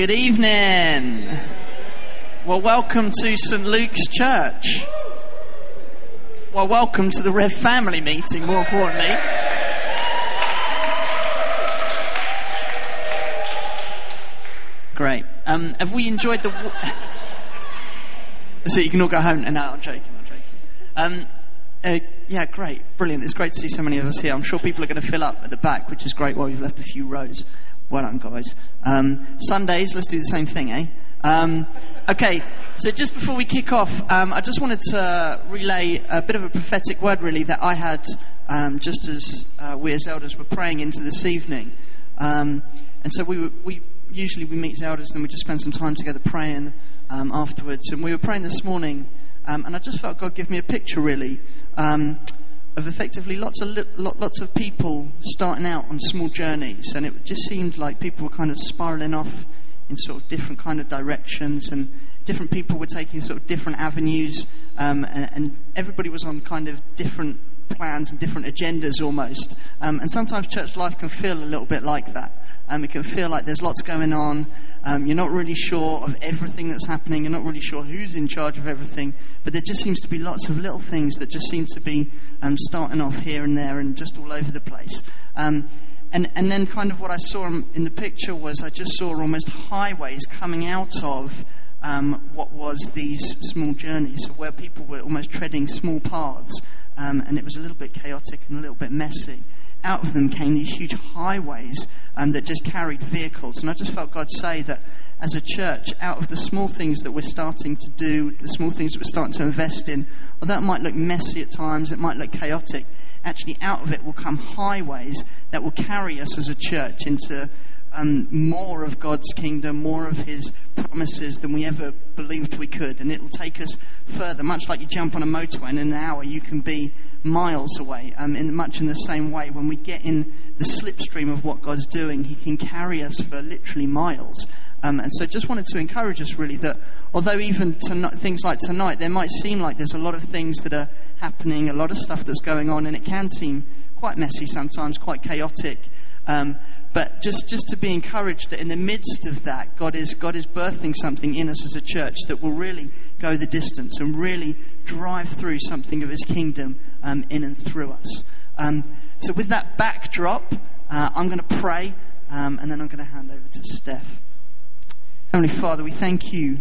Good evening. Well, welcome to St. Luke's Church. Well, welcome to the Rev family meeting, more importantly. Great. Um, have we enjoyed the. so you can all go home. And no, I'm joking, I'm joking. Um, uh, yeah, great. Brilliant. It's great to see so many of us here. I'm sure people are going to fill up at the back, which is great while we've left a few rows. Well done, guys. Um, Sundays, let's do the same thing, eh? Um, okay, so just before we kick off, um, I just wanted to relay a bit of a prophetic word, really, that I had um, just as uh, we as elders were praying into this evening. Um, and so we, we usually we meet as elders and we just spend some time together praying um, afterwards. And we were praying this morning, and I just felt God give me a picture, really of effectively lots of li- lots of people starting out on small journeys, and it just seemed like people were kind of spiraling off in sort of different kind of directions, and different people were taking sort of different avenues, um, and, and, everybody was on kind of different plans and different agendas almost. Um, and sometimes church life can feel a little bit like that. Um, it can feel like there's lots going on. Um, you're not really sure of everything that's happening. You're not really sure who's in charge of everything. But there just seems to be lots of little things that just seem to be um, starting off here and there and just all over the place. Um, and, and then, kind of what I saw in the picture was I just saw almost highways coming out of um, what was these small journeys, where people were almost treading small paths. Um, and it was a little bit chaotic and a little bit messy out of them came these huge highways um, that just carried vehicles. And I just felt God say that as a church, out of the small things that we're starting to do, the small things that we're starting to invest in, although it might look messy at times, it might look chaotic, actually out of it will come highways that will carry us as a church into um, more of God's kingdom, more of His promises than we ever believed we could. And it will take us further, much like you jump on a motorway and in an hour you can be miles away. Um, in much in the same way, when we get in the slipstream of what God's doing, He can carry us for literally miles. Um, and so, just wanted to encourage us really that although even tonight, things like tonight, there might seem like there's a lot of things that are happening, a lot of stuff that's going on, and it can seem quite messy sometimes, quite chaotic. Um, but just, just to be encouraged that in the midst of that, God is, God is birthing something in us as a church that will really go the distance and really drive through something of His kingdom um, in and through us. Um, so, with that backdrop, uh, I'm going to pray um, and then I'm going to hand over to Steph. Heavenly Father, we thank you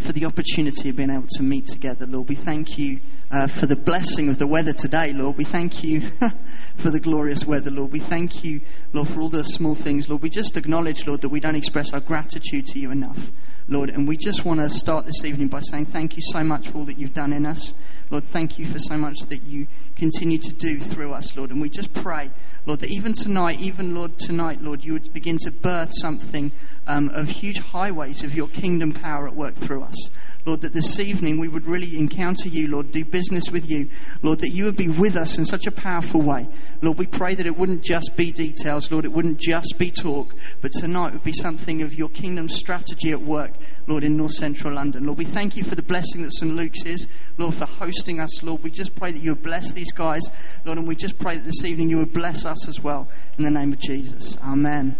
for the opportunity of being able to meet together, Lord. We thank you uh, for the blessing of the weather today, Lord. We thank you for the glorious weather, Lord. We thank you, Lord, for all the small things, Lord. We just acknowledge, Lord, that we don't express our gratitude to you enough, Lord. And we just want to start this evening by saying thank you so much for all that you've done in us. Lord, thank you for so much that you continue to do through us, Lord. And we just pray, Lord, that even tonight, even, Lord, tonight, Lord, you would begin to birth something um, of huge highways of your kingdom power at work through us. Lord, that this evening we would really encounter you, Lord, do business with you. Lord, that you would be with us in such a powerful way. Lord, we pray that it wouldn't just be details, Lord, it wouldn't just be talk, but tonight would be something of your kingdom strategy at work, Lord, in north central London. Lord, we thank you for the blessing that St. Luke's is, Lord, for hosting us, Lord. We just pray that you would bless these guys, Lord, and we just pray that this evening you would bless us as well. In the name of Jesus. Amen.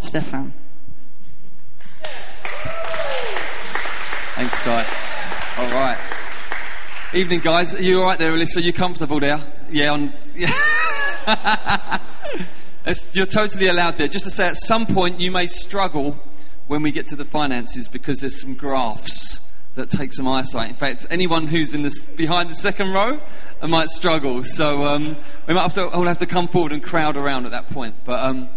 Stefan. Thanks, Si. All right. Evening, guys. Are you all right there, Alyssa? You comfortable there? Yeah. On, yeah. You're totally allowed there. Just to say, at some point, you may struggle when we get to the finances because there's some graphs that take some eyesight. In fact, anyone who's in this, behind the second row might struggle. So um, we might have to all have to come forward and crowd around at that point. But um,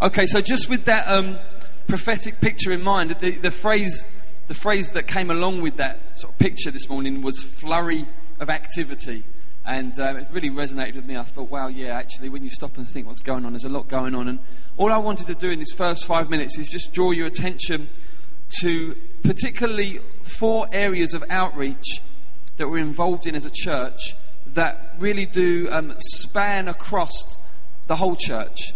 okay, so just with that um, prophetic picture in mind, the, the phrase the phrase that came along with that sort of picture this morning was flurry of activity. And uh, it really resonated with me. I thought, wow, yeah, actually, when you stop and think what's going on, there's a lot going on. And all I wanted to do in these first five minutes is just draw your attention to particularly four areas of outreach that we're involved in as a church that really do um, span across the whole church.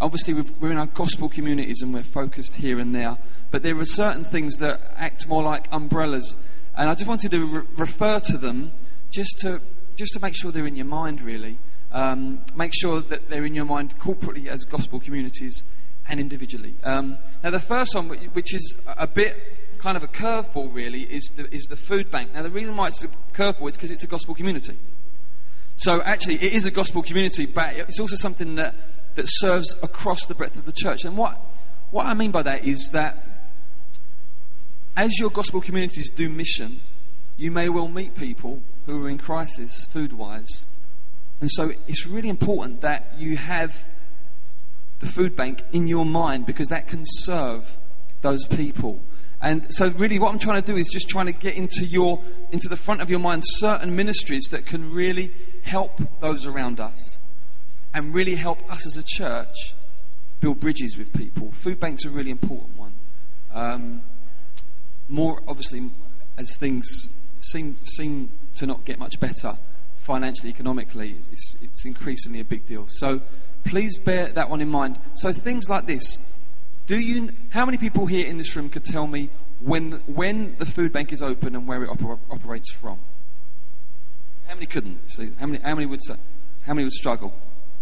Obviously, we're in our gospel communities and we're focused here and there but there are certain things that act more like umbrellas. And I just wanted to re- refer to them just to, just to make sure they're in your mind, really. Um, make sure that they're in your mind corporately as gospel communities and individually. Um, now, the first one, which is a bit kind of a curveball, really, is the, is the food bank. Now, the reason why it's a curveball is because it's a gospel community. So, actually, it is a gospel community, but it's also something that, that serves across the breadth of the church. And what, what I mean by that is that as your gospel communities do mission, you may well meet people who are in crisis food wise. And so it's really important that you have the food bank in your mind because that can serve those people. And so really what I'm trying to do is just trying to get into your into the front of your mind certain ministries that can really help those around us and really help us as a church build bridges with people. Food banks are a really important one. Um, more obviously as things seem seem to not get much better financially, economically, it's, it's increasingly a big deal. So please bear that one in mind. So things like this. Do you? How many people here in this room could tell me when when the food bank is open and where it oper- operates from? How many couldn't? So how many? How many would? How many would struggle?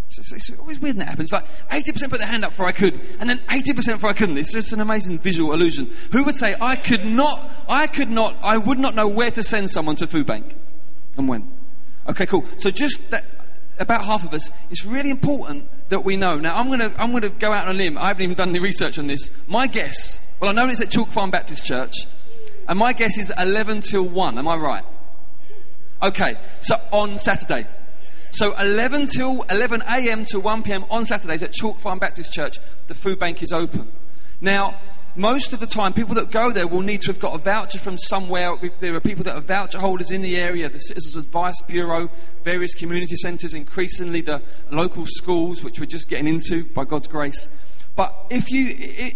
It's, it's, always weird when that happens. Like 80% put their hand up for I could, and then 80% for I couldn't. It's just an amazing visual illusion. Who would say I could not, I could not, I would not know where to send someone to food bank and when? Okay, cool. So just that, about half of us, it's really important that we know. Now I'm gonna, I'm gonna go out on a limb. I haven't even done any research on this. My guess, well I know it's at Chalk Farm Baptist Church, and my guess is 11 till 1. Am I right? Okay, so on Saturday. So 11 till 11 a.m. to 1 p.m. on Saturdays at Chalk Farm Baptist Church, the food bank is open. Now, most of the time, people that go there will need to have got a voucher from somewhere. There are people that are voucher holders in the area, the Citizens Advice Bureau, various community centres, increasingly the local schools, which we're just getting into by God's grace. But if you,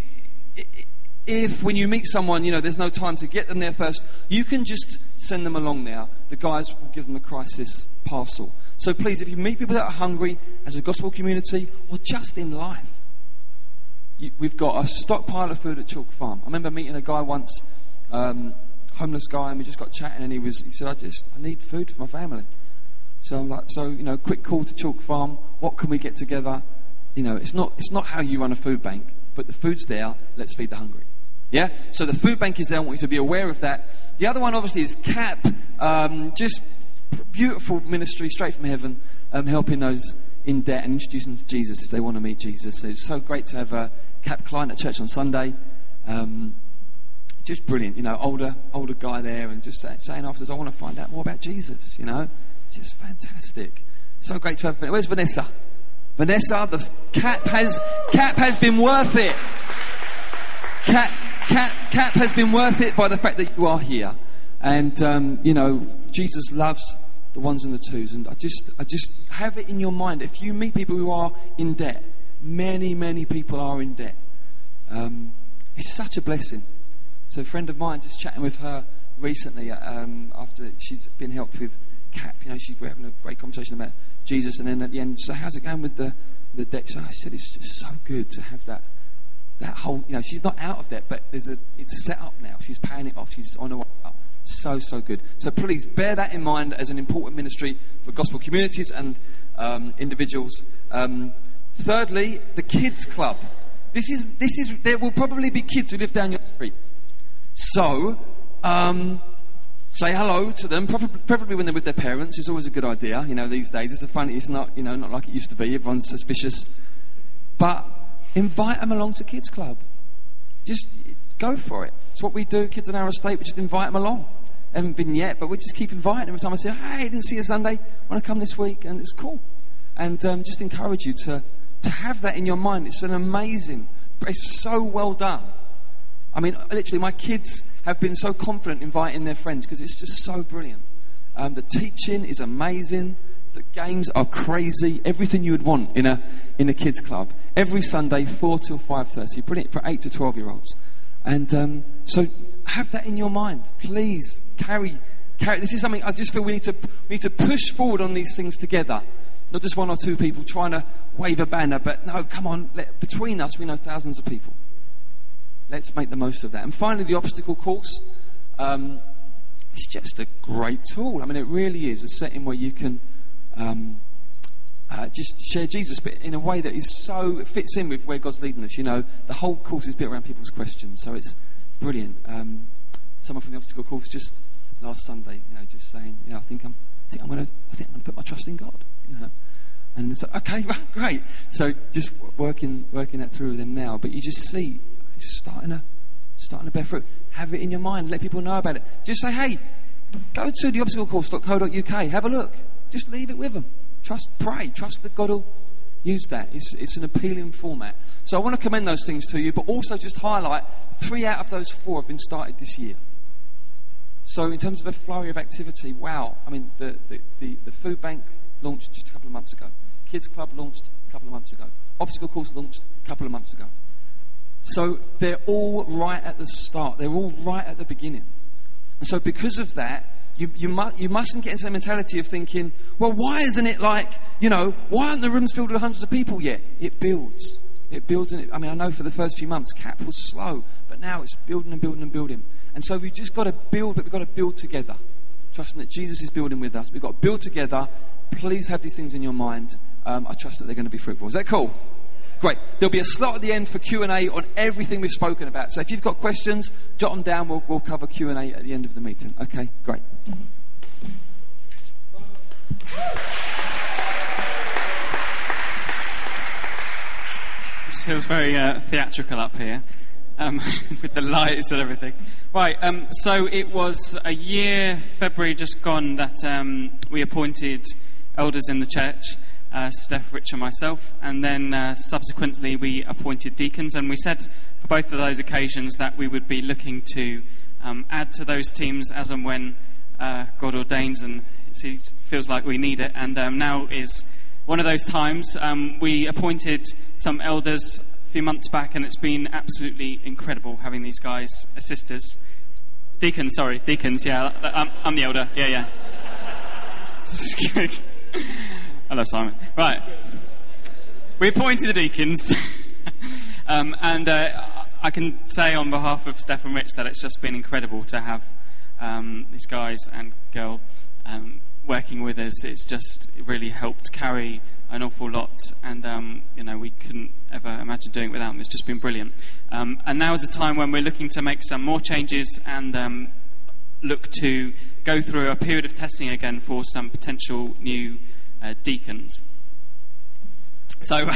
if when you meet someone, you know, there's no time to get them there first, you can just send them along there. The guys will give them a crisis parcel. So please, if you meet people that are hungry as a gospel community or just in life, you, we've got a stockpile of food at Chalk Farm. I remember meeting a guy once, um, homeless guy, and we just got chatting, and he was he said, "I just I need food for my family." So I'm like, so you know, quick call to Chalk Farm. What can we get together? You know, it's not it's not how you run a food bank, but the food's there. Let's feed the hungry. Yeah? So the food bank is there. I want you to be aware of that. The other one, obviously, is CAP. Um, just beautiful ministry straight from heaven, um, helping those in debt and introducing them to Jesus if they want to meet Jesus. It's so great to have a CAP client at church on Sunday. Um, just brilliant, you know, older older guy there and just say, saying afterwards, I want to find out more about Jesus, you know. Just fantastic. So great to have. Where's Vanessa? Vanessa, the CAP has CAP has been worth it. CAP, CAP, CAP has been worth it by the fact that you are here. And, um, you know, Jesus loves the ones and the twos. And I just, I just have it in your mind. If you meet people who are in debt, many, many people are in debt. Um, it's such a blessing. So a friend of mine, just chatting with her recently um, after she's been helped with CAP, you know, she's we're having a great conversation about Jesus. And then at the end, so how's it going with the, the debt? So I said, it's just so good to have that that whole, you know, she's not out of debt, but there's a, it's set up now. She's paying it off. She's on her way up. So, so good. So please bear that in mind as an important ministry for gospel communities and um, individuals. Um, thirdly, the kids club. This is, this is, there will probably be kids who live down your street. So, um, say hello to them, preferably when they're with their parents. It's always a good idea, you know, these days. It's a funny, it's not, you know, not like it used to be. Everyone's suspicious. But invite them along to Kids Club. Just go for it. It's what we do, Kids in Our Estate. We just invite them along. Haven't been yet, but we just keep inviting. them. Every time I say, hey, didn't see you Sunday, want to come this week? And it's cool. And um, just encourage you to, to have that in your mind. It's an amazing, it's so well done. I mean, literally, my kids have been so confident inviting their friends because it's just so brilliant. Um, the teaching is amazing. The games are crazy. Everything you would want in a in a kids club. Every Sunday, four till five thirty. Brilliant for eight to twelve year olds. And um, so have that in your mind. Please carry carry. This is something I just feel we need to we need to push forward on these things together. Not just one or two people trying to wave a banner, but no, come on. Let, between us, we know thousands of people. Let's make the most of that. And finally, the obstacle course. Um, it's just a great tool. I mean, it really is a setting where you can um, uh, just share Jesus, but in a way that is so fits in with where God's leading us. You know, the whole course is built around people's questions, so it's brilliant. Um, someone from the obstacle course just last Sunday, you know, just saying, you know, I think I'm, I think I'm going to, I think I'm going to put my trust in God. You know, and it's like, okay, great. So just working, working that through with them now. But you just see it's starting to, starting to bear fruit. Have it in your mind. Let people know about it. Just say, hey, go to theobstaclecourse.co.uk. Have a look. Just leave it with them. Trust, pray. Trust that God will use that. It's, it's an appealing format. So I want to commend those things to you, but also just highlight three out of those four have been started this year. So in terms of a flurry of activity, wow. I mean, the, the, the, the food bank launched just a couple of months ago. Kids Club launched a couple of months ago. Obstacle Course launched a couple of months ago. So they're all right at the start. They're all right at the beginning. And so because of that, you, you, mu- you mustn't get into the mentality of thinking, well, why isn't it like, you know, why aren't the rooms filled with hundreds of people yet? It builds. It builds. And it, I mean, I know for the first few months, CAP was slow, but now it's building and building and building. And so we've just got to build, but we've got to build together. Trusting that Jesus is building with us. We've got to build together. Please have these things in your mind. Um, I trust that they're going to be fruitful. Is that cool? Great. There'll be a slot at the end for Q&A on everything we've spoken about. So if you've got questions, jot them down. We'll, we'll cover Q&A at the end of the meeting. Okay, great. This feels very uh, theatrical up here um, with the lights and everything. Right, um, so it was a year, February just gone, that um, we appointed elders in the church uh, Steph, Rich, and myself. And then uh, subsequently, we appointed deacons. And we said for both of those occasions that we would be looking to um, add to those teams as and when uh, God ordains and it feels like we need it. And um, now is one of those times. Um, we appointed some elders a few months back, and it's been absolutely incredible having these guys assist us. Deacons, sorry, deacons, yeah. I'm, I'm the elder, yeah, yeah. Hello, Simon. Right. We appointed the deacons, um, and uh, I can say on behalf of Stephen Rich that it's just been incredible to have um, these guys and girl um, working with us. It's just really helped carry an awful lot, and um, you know we couldn't ever imagine doing it without them. It's just been brilliant. Um, and now is a time when we're looking to make some more changes and um, look to go through a period of testing again for some potential new uh, deacons. So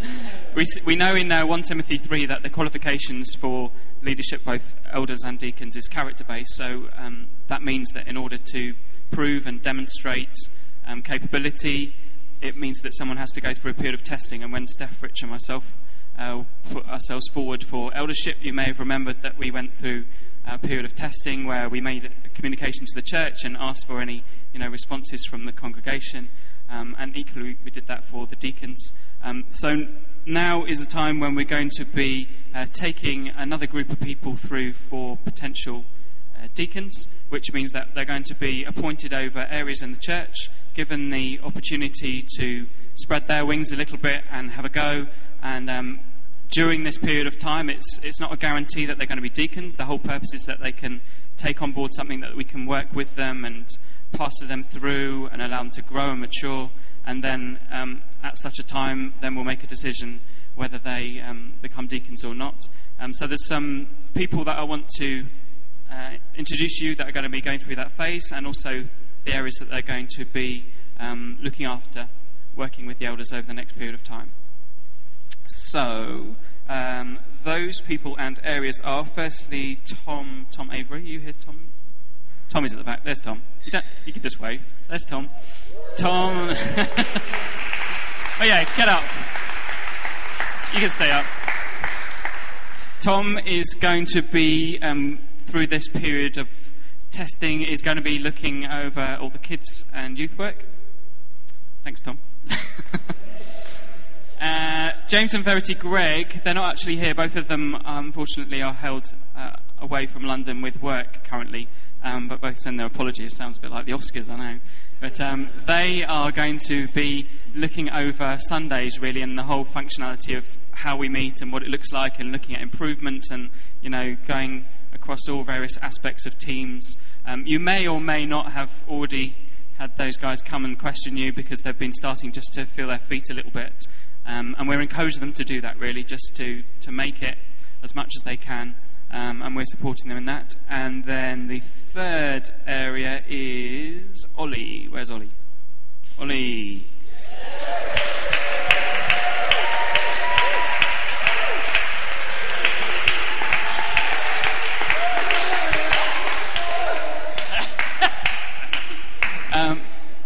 we, we know in uh, 1 Timothy 3 that the qualifications for leadership, both elders and deacons, is character based. So um, that means that in order to prove and demonstrate um, capability, it means that someone has to go through a period of testing. And when Steph, Rich, and myself uh, put ourselves forward for eldership, you may have remembered that we went through a period of testing where we made a communication to the church and asked for any you know, responses from the congregation. Um, and equally, we did that for the deacons. Um, so now is the time when we're going to be uh, taking another group of people through for potential uh, deacons, which means that they're going to be appointed over areas in the church, given the opportunity to spread their wings a little bit and have a go. And um, during this period of time, it's, it's not a guarantee that they're going to be deacons. The whole purpose is that they can take on board something that we can work with them and pastor them through and allow them to grow and mature. And then um, at such a time, then we'll make a decision whether they um, become deacons or not. Um, so there's some people that I want to uh, introduce you that are going to be going through that phase, and also the areas that they're going to be um, looking after, working with the elders over the next period of time. So um, those people and areas are firstly Tom Tom Avery. You hear Tom Tommy's at the back. There's Tom. You, you can just wave. There's Tom. Tom. oh, yeah, get up. You can stay up. Tom is going to be, um, through this period of testing, is going to be looking over all the kids and youth work. Thanks, Tom. uh, James and Verity Greg, they're not actually here. Both of them, unfortunately, are held uh, away from London with work currently um, but both send their apologies. Sounds a bit like the Oscars, I know. But um, they are going to be looking over Sundays, really, and the whole functionality of how we meet and what it looks like, and looking at improvements, and you know, going across all various aspects of teams. Um, you may or may not have already had those guys come and question you because they've been starting just to feel their feet a little bit. Um, and we're encouraging them to do that, really, just to, to make it as much as they can. Um, and we're supporting them in that. And then the third area is Ollie. Where's Ollie? Ollie. Um,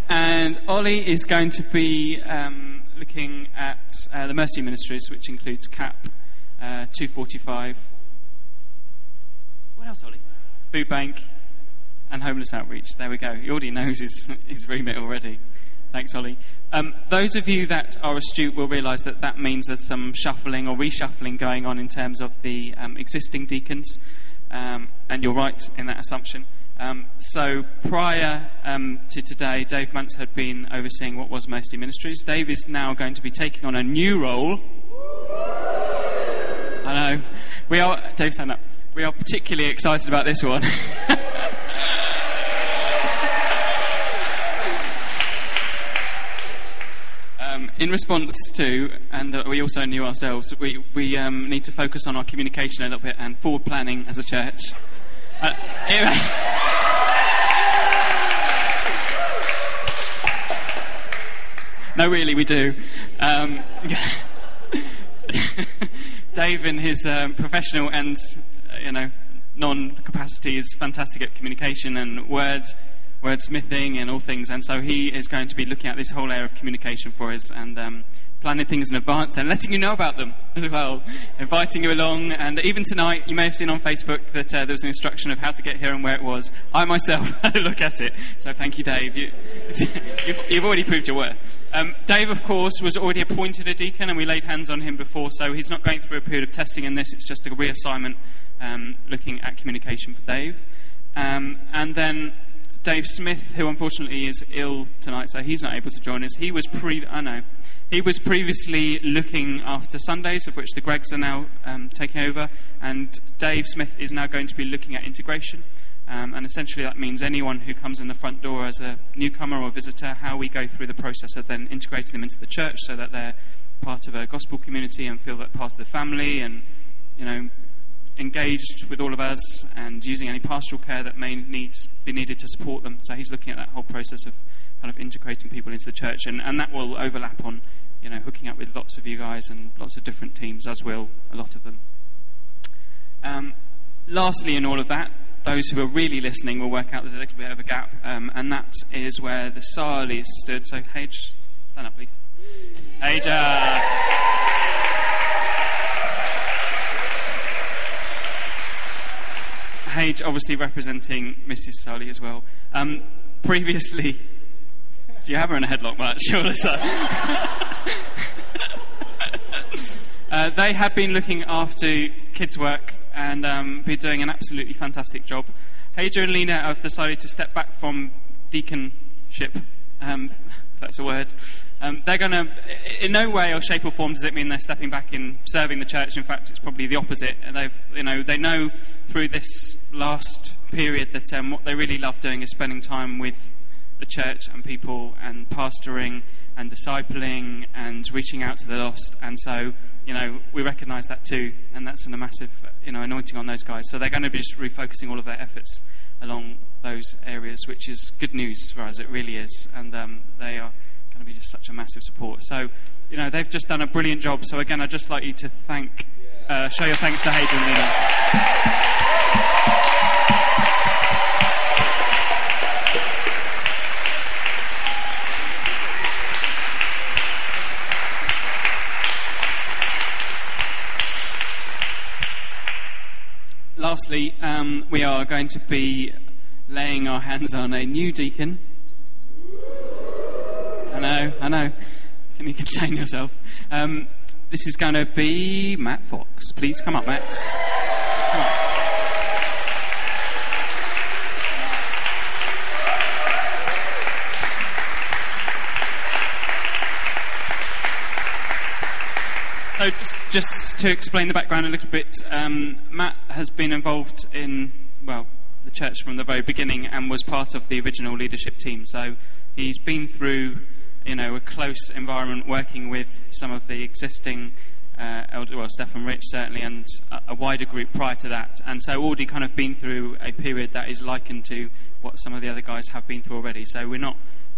and Ollie is going to be um, looking at uh, the Mercy Ministries, which includes CAP uh, 245. Else, Ollie? Food Bank and Homeless Outreach. There we go. He already knows his, his remit already. Thanks, Ollie. Um, those of you that are astute will realise that that means there's some shuffling or reshuffling going on in terms of the um, existing deacons, um, and you're right in that assumption. Um, so prior um, to today, Dave Mance had been overseeing what was Mercy Ministries. Dave is now going to be taking on a new role. I know. We are, Dave, stand up. We are particularly excited about this one. Um, in response to, and uh, we also knew ourselves, we, we um, need to focus on our communication a little bit and forward planning as a church. Uh, no, really, we do. Um, Dave, in his um, professional and you know non-capacity, is fantastic at communication and words, wordsmithing and all things. And so he is going to be looking at this whole area of communication for us and um, planning things in advance and letting you know about them as well, inviting you along. And even tonight, you may have seen on Facebook that uh, there was an instruction of how to get here and where it was. I myself had a look at it. So thank you, Dave. You, have already proved your worth. Um, Dave, of course, was already appointed a deacon, and we laid hands on him before, so he's not going through a period of testing in this. It's just a reassignment um, looking at communication for Dave. Um, and then Dave Smith, who unfortunately is ill tonight, so he's not able to join us. He was pre- I know. He was previously looking after Sundays, of which the Gregs are now um, taking over, and Dave Smith is now going to be looking at integration. Um, and essentially, that means anyone who comes in the front door as a newcomer or visitor, how we go through the process of then integrating them into the church so that they're part of a gospel community and feel that part of the family and, you know, engaged with all of us and using any pastoral care that may need be needed to support them. So he's looking at that whole process of kind of integrating people into the church, and, and that will overlap on you know hooking up with lots of you guys and lots of different teams, as will a lot of them. Um, lastly, in all of that, those who are really listening will work out there's a little bit of a gap, um, and that is where the Sarleys stood. So, Hage, stand up, please. Hage. Obviously representing Mrs. Sully as well. Um, previously, do you have her in a headlock much? uh, they have been looking after kids' work and um, been doing an absolutely fantastic job. Haja and Lena have decided to step back from deaconship, um, that's a word, um, they're going to, in no way or shape or form does it mean they're stepping back in serving the church. In fact, it's probably the opposite. And they've, you know, they know through this last period that um, what they really love doing is spending time with the church and people and pastoring and discipling and reaching out to the lost. And so, you know, we recognise that too, and that's a massive, you know, anointing on those guys. So they're going to be just refocusing all of their efforts along those areas, which is good news for us. It really is, and um, they are going to be just such a massive support. So, you know, they've just done a brilliant job. So, again, I'd just like you to thank, uh, show your thanks to Hayden Lena. Lastly, um, we are going to be laying our hands on a new deacon I know, I know. Can you contain yourself? Um, this is going to be Matt Fox. Please come up, Matt. Come. So just, just, to explain the background a little bit, um, Matt has been involved in, well, the church from the very beginning and was part of the original leadership team. So he's been through, you know, a close environment working with some of the existing uh, well, Stefan Rich certainly, and a, a, wider group prior to that. And so already kind of been through a period that is likened to what some of the other guys have been through already. So we're not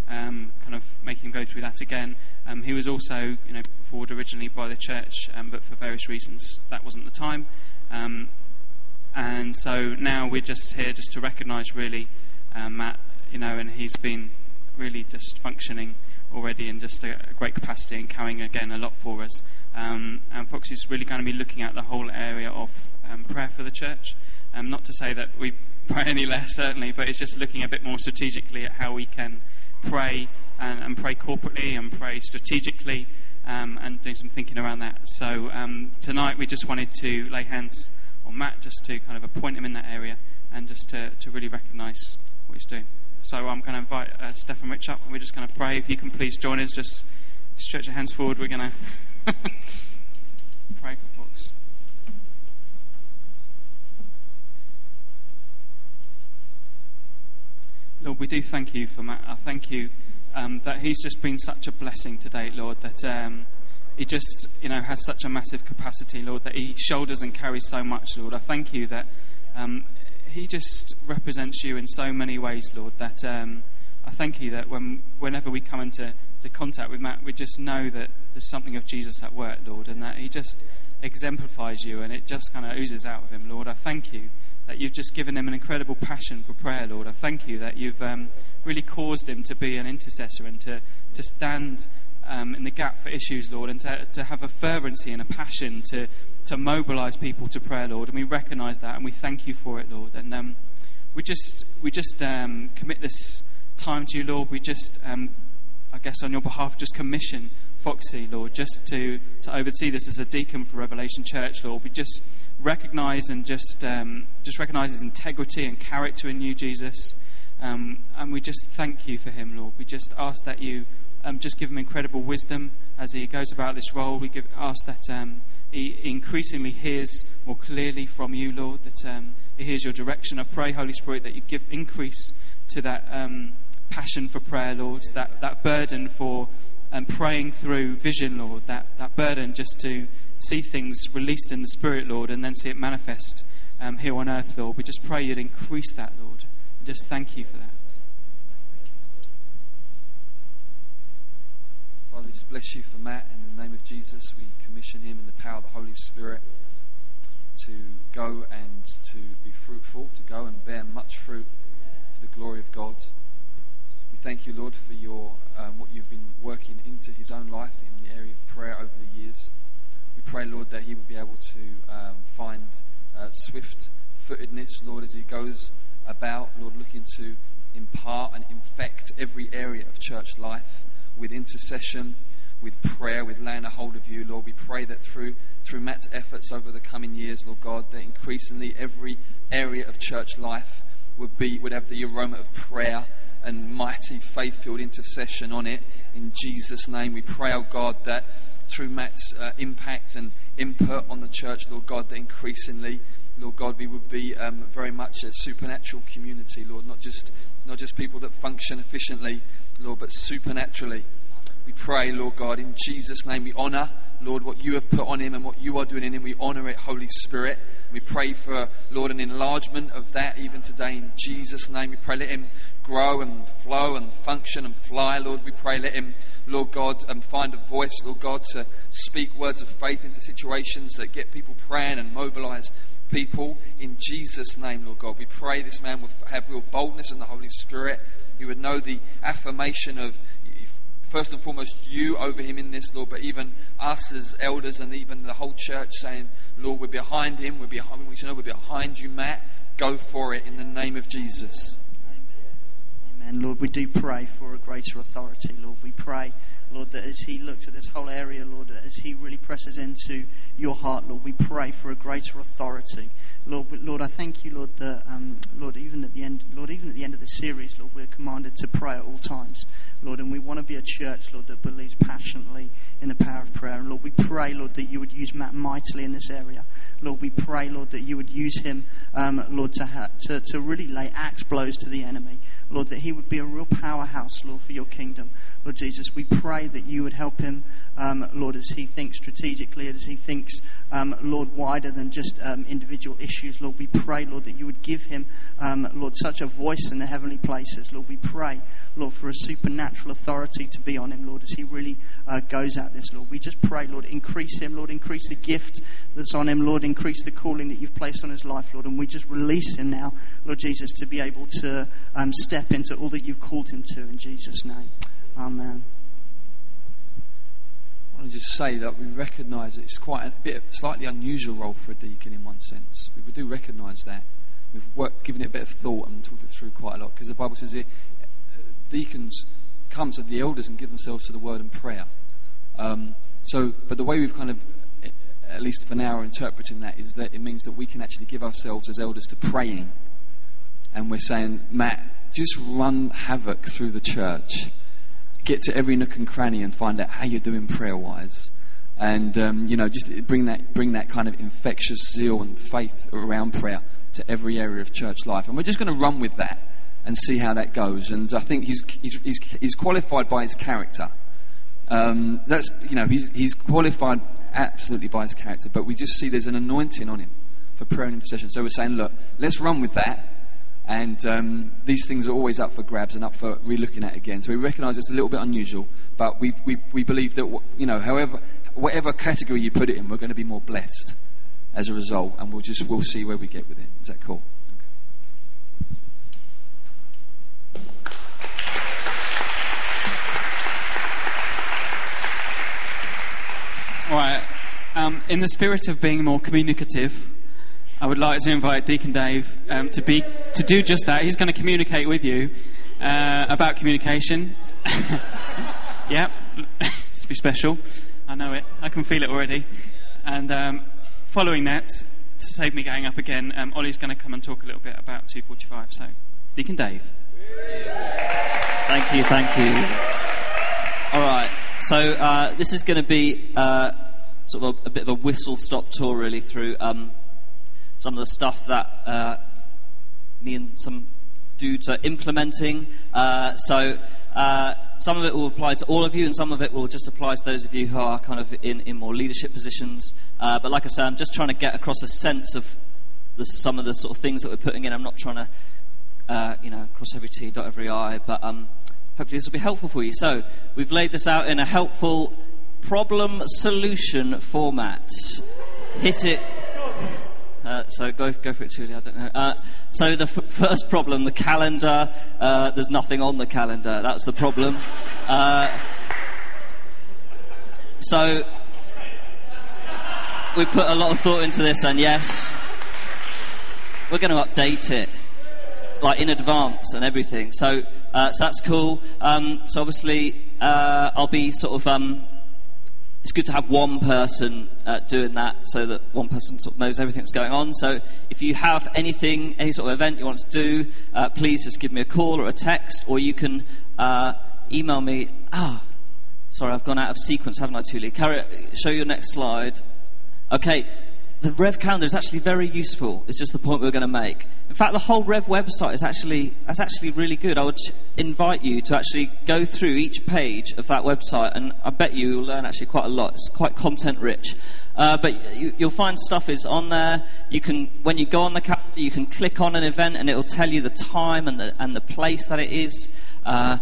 um, kind of making him go through that again. Um, he was also, you know, put forward originally by the church, um, but for various reasons that wasn't the time. Um, and so now we're just here just to recognise really uh, Matt, you know, and he's been really just functioning already in just a, great capacity and carrying again a lot for us. Um, and Foxy's really going to be looking at the whole area of um, prayer for the church. Um, not to say that we pray any less, certainly, but it's just looking a bit more strategically at how we can pray and, and pray corporately and pray strategically um, and doing some thinking around that. So um, tonight we just wanted to lay hands on Matt just to kind of appoint him in that area and just to, to really recognise what he's doing. So I'm going to invite uh, Stefan Rich up and we're just going to pray. If you can please join us, just stretch your hands forward. We're going to pray for folks. Lord, we do thank you for Matt. I thank you um, that he's just been such a blessing today, Lord, that um, he just, you know, has such a massive capacity, Lord, that he shoulders and carries so much, Lord. I thank you that um, he just represents you in so many ways, Lord, that um, I thank you that when, whenever we come into to contact with Matt, we just know that there's something of Jesus at work, Lord, and that he just exemplifies you and it just kind of oozes out of him, Lord. I thank you that you've just given him an incredible passion for prayer, Lord. I thank you that you've um, really caused him to be an intercessor and to, to stand um, in the gap for issues, Lord, and to, to have a fervency and a passion to, to mobilize people to prayer, Lord. And we recognize that and we thank you for it, Lord. And um, we just, we just um, commit this time to you, Lord. We just, um, I guess, on your behalf, just commission Foxy, Lord, just to, to oversee this as a deacon for Revelation Church, Lord. We just recognize and just, um, just recognize his integrity and character in you, Jesus. Um, and we just thank you for him, Lord. We just ask that you um, just give him incredible wisdom as he goes about this role. We give, ask that um, he increasingly hears more clearly from you, Lord, that um, he hears your direction. I pray, Holy Spirit, that you give increase to that um, passion for prayer, Lord, that, that burden for um, praying through vision, Lord, that, that burden just to see things released in the Spirit, Lord, and then see it manifest um, here on earth, Lord. We just pray you'd increase that, Lord. Just thank you for that. We just bless you for Matt. In the name of Jesus, we commission him in the power of the Holy Spirit to go and to be fruitful, to go and bear much fruit for the glory of God. We thank you, Lord, for your um, what you've been working into his own life in the area of prayer over the years. We pray, Lord, that he would be able to um, find uh, swift footedness, Lord, as he goes about, Lord, looking to impart and infect every area of church life with intercession, with prayer, with laying a hold of you, Lord. We pray that through through Matt's efforts over the coming years, Lord God, that increasingly every area of church life would be would have the aroma of prayer and mighty faith-filled intercession on it. In Jesus' name, we pray, oh God, that through Matt's uh, impact and input on the church, Lord God, that increasingly Lord God, we would be um, very much a supernatural community, Lord, not just, not just people that function efficiently, Lord, but supernaturally. We pray, Lord God, in Jesus' name, we honour, Lord, what you have put on him and what you are doing in him. We honour it, Holy Spirit. We pray for, Lord, an enlargement of that even today in Jesus' name. We pray, let him grow and flow and function and fly, Lord. We pray, let him, Lord God, um, find a voice, Lord God, to speak words of faith into situations that get people praying and mobilize people in Jesus' name, Lord God. We pray this man will have real boldness in the Holy Spirit. He would know the affirmation of, first and foremost, you over him in this, Lord, but even us as elders and even the whole church saying, Lord, we're behind him. We're behind, we to know we're behind you, Matt. Go for it in the name of Jesus. Amen. Amen. Lord, we do pray for a greater authority. Lord, we pray, Lord, that as he looks at this whole area, Lord, that as he really presses into your heart, Lord, we pray for a greater authority. Lord, Lord, I thank you, Lord, that um, Lord, even at the end, Lord, even at the end of the series, Lord, we're commanded to pray at all times, Lord, and we want to be a church, Lord, that believes passionately in the power of prayer. And Lord, we pray, Lord, that you would use Matt mightily in this area. Lord, we pray, Lord, that you would use him, um, Lord, to, ha- to to really lay axe blows to the enemy. Lord, that he would be a real powerhouse, Lord, for your kingdom. Lord Jesus, we pray that you would help him, um, Lord, as he thinks strategically, as he thinks, um, Lord, wider than just um, individual issues. Lord, we pray, Lord, that you would give him, um, Lord, such a voice in the heavenly places. Lord, we pray, Lord, for a supernatural authority to be on him, Lord, as he really uh, goes at this, Lord. We just pray, Lord, increase him, Lord, increase the gift that's on him, Lord, increase the calling that you've placed on his life, Lord, and we just release him now, Lord Jesus, to be able to um, step into all that you've called him to in Jesus' name. Amen. Want to just say that we recognise it's quite a bit slightly unusual role for a deacon in one sense. We do recognise that. We've worked, given it a bit of thought and talked it through quite a lot because the Bible says it, deacons come to the elders and give themselves to the word and prayer. Um, so, but the way we've kind of, at least for now, are interpreting that is that it means that we can actually give ourselves as elders to praying. And we're saying, Matt, just run havoc through the church. Get to every nook and cranny and find out how you're doing prayer wise. And, um, you know, just bring that, bring that kind of infectious zeal and faith around prayer to every area of church life. And we're just going to run with that and see how that goes. And I think he's, he's, he's, qualified by his character. Um, that's, you know, he's, he's qualified absolutely by his character, but we just see there's an anointing on him for prayer and intercession. So we're saying, look, let's run with that. And um, these things are always up for grabs and up for re-looking at again. So we recognise it's a little bit unusual, but we, we, we believe that, you know, however, whatever category you put it in, we're going to be more blessed as a result, and we'll just we'll see where we get with it. Is that cool? All right. Um, in the spirit of being more communicative, I would like to invite Deacon Dave um, to be to do just that. He's going to communicate with you uh, about communication. yep, it's be special. I know it. I can feel it already. And um, following that, to save me going up again, um, Ollie's going to come and talk a little bit about 245. So, Deacon Dave. Thank you, thank you. All right. So uh, this is going to be uh, sort of a, a, bit of a whistle-stop tour, really, through um, some of the stuff that uh, me and some dudes are implementing. Uh, so uh, some of it will apply to all of you, and some of it will just apply to those of you who are kind of in, in more leadership positions. Uh, but like I said, I'm just trying to get across a sense of the, some of the sort of things that we're putting in. I'm not trying to, you know, cross every T, dot every I, but um, Hopefully, this will be helpful for you. So, we've laid this out in a helpful problem solution format. Hit it. Uh, so go go for it, Julie. I don't know. Uh, so the f- first problem, the calendar. Uh, there's nothing on the calendar. That's the problem. Uh, so we put a lot of thought into this, and yes, we're going to update it like in advance and everything. So, uh, so that's cool. Um, so obviously, I'll be sort of. Um, it's good to have one person uh, doing that, so that one person sort of knows everything that's going on. So, if you have anything, any sort of event you want to do, uh, please just give me a call or a text, or you can uh, email me. Ah, sorry, I've gone out of sequence, haven't I, Tuli? Carry, show your next slide. Okay, the Rev calendar is actually very useful. It's just the point we're going to make. In fact, the whole Rev website is actually is actually really good. I would invite you to actually go through each page of that website, and I bet you will learn actually quite a lot. It's quite content rich. Uh, but you, will find stuff is on there. You can, when you go on the calendar, you can click on an event, and it will tell you the time and the and the place that it is. Uh,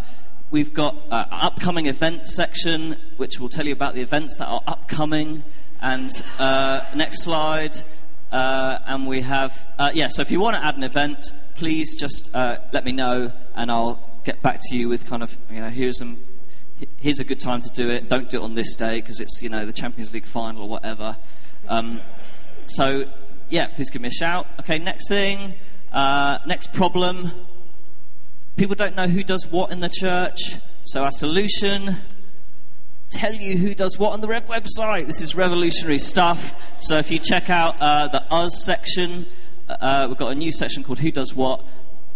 we've got an upcoming event section, which will tell you about the events that are upcoming. And uh, next slide. Uh, and we have, uh, yeah, so if you want to add an event, please just uh, let me know and I'll get back to you with kind of, you know, here's some, here's a good time to do it. Don't do it on this day because it's, you know, the Champions League final or whatever. Um, so, yeah, please give me a shout. Okay, next thing, uh, next problem people don't know who does what in the church. So our solution tell you who does what on the Rev website. This is revolutionary stuff. So if you check out uh, the Us section, uh, we've got a new section called Who Does What.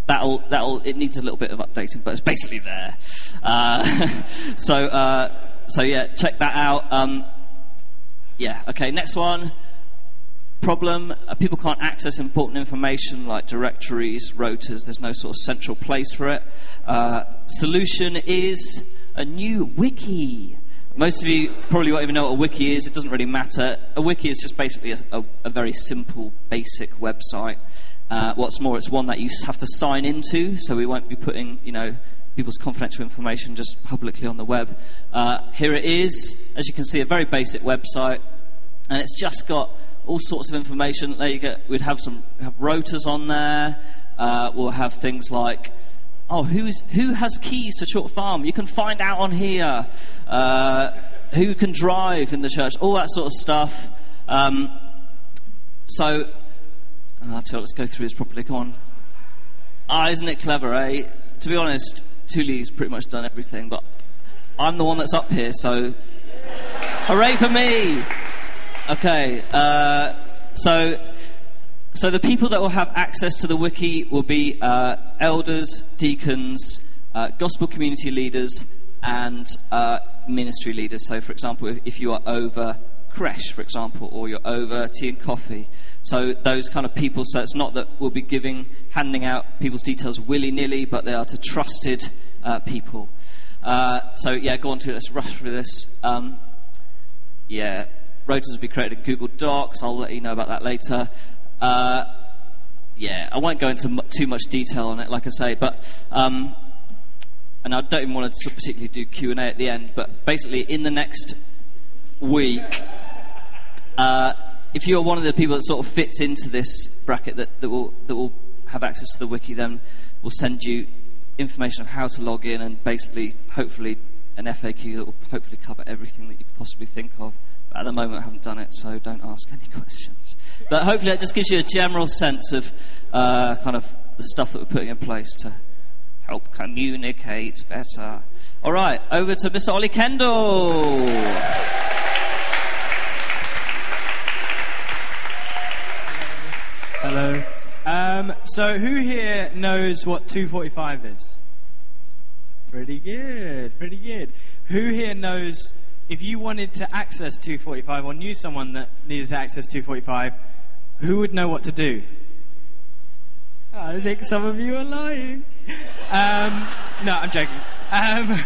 That'll, that'll, it needs a little bit of updating, but it's basically there. Uh, so, uh, so yeah, check that out. Um, yeah, okay, next one. Problem uh, people can't access important information like directories, rotas, there's no sort of central place for it. Uh, solution is a new wiki. Most of you probably won't even know what a wiki is. It doesn't really matter. A wiki is just basically a, a, a very simple, basic website. Uh, what's more, it's one that you have to sign into, so we won't be putting, you know, people's confidential information just publicly on the web. Uh, here it is. As you can see, a very basic website, and it's just got all sorts of information. There you go. We'd have some have rotas on there. Uh, we'll have things like oh, who's, who has keys to Chalk Farm? You can find out on here. Uh, who can drive in the church? All that sort of stuff. Um, so, uh, let's go through this properly. Come on. Ah, isn't it clever, eh? To be honest, Tuli's pretty much done everything, but I'm the one that's up here, so hooray for me! Okay, uh, so so the people that will have access to the wiki will be uh, elders, deacons, uh, gospel community leaders, and uh, ministry leaders. So, for example, if, you are over creche, for example, or you're over tea and coffee, so those kind of people. So it's not that we'll be giving, handing out people's details willy nilly, but they are to trusted uh, people. Uh, so yeah, go on to let's rush through this. Um, yeah, rotas will be created in Google Docs. I'll let you know about that later. Uh, yeah, I won't go into too much detail on it, like I say, but um, and I don't even want to particularly do Q and A at the end. But basically, in the next week, uh, if you're one of the people that sort of fits into this bracket that, that will that will have access to the wiki, then we'll send you information of how to log in and basically, hopefully, an FAQ that will hopefully cover everything that you could possibly think of. At the moment, I haven't done it, so don't ask any questions. But hopefully that just gives you a general sense of uh, kind of the stuff that we're putting in place to help communicate better. All right, over to Mr. Ollie Kendall. Hello. Um, so, who here knows what 245 is? Pretty good, pretty good. Who here knows if you wanted to access 245 or knew someone that needed to access 245, who would know what to do? I think some of you are lying. Um, no, I'm joking. Um,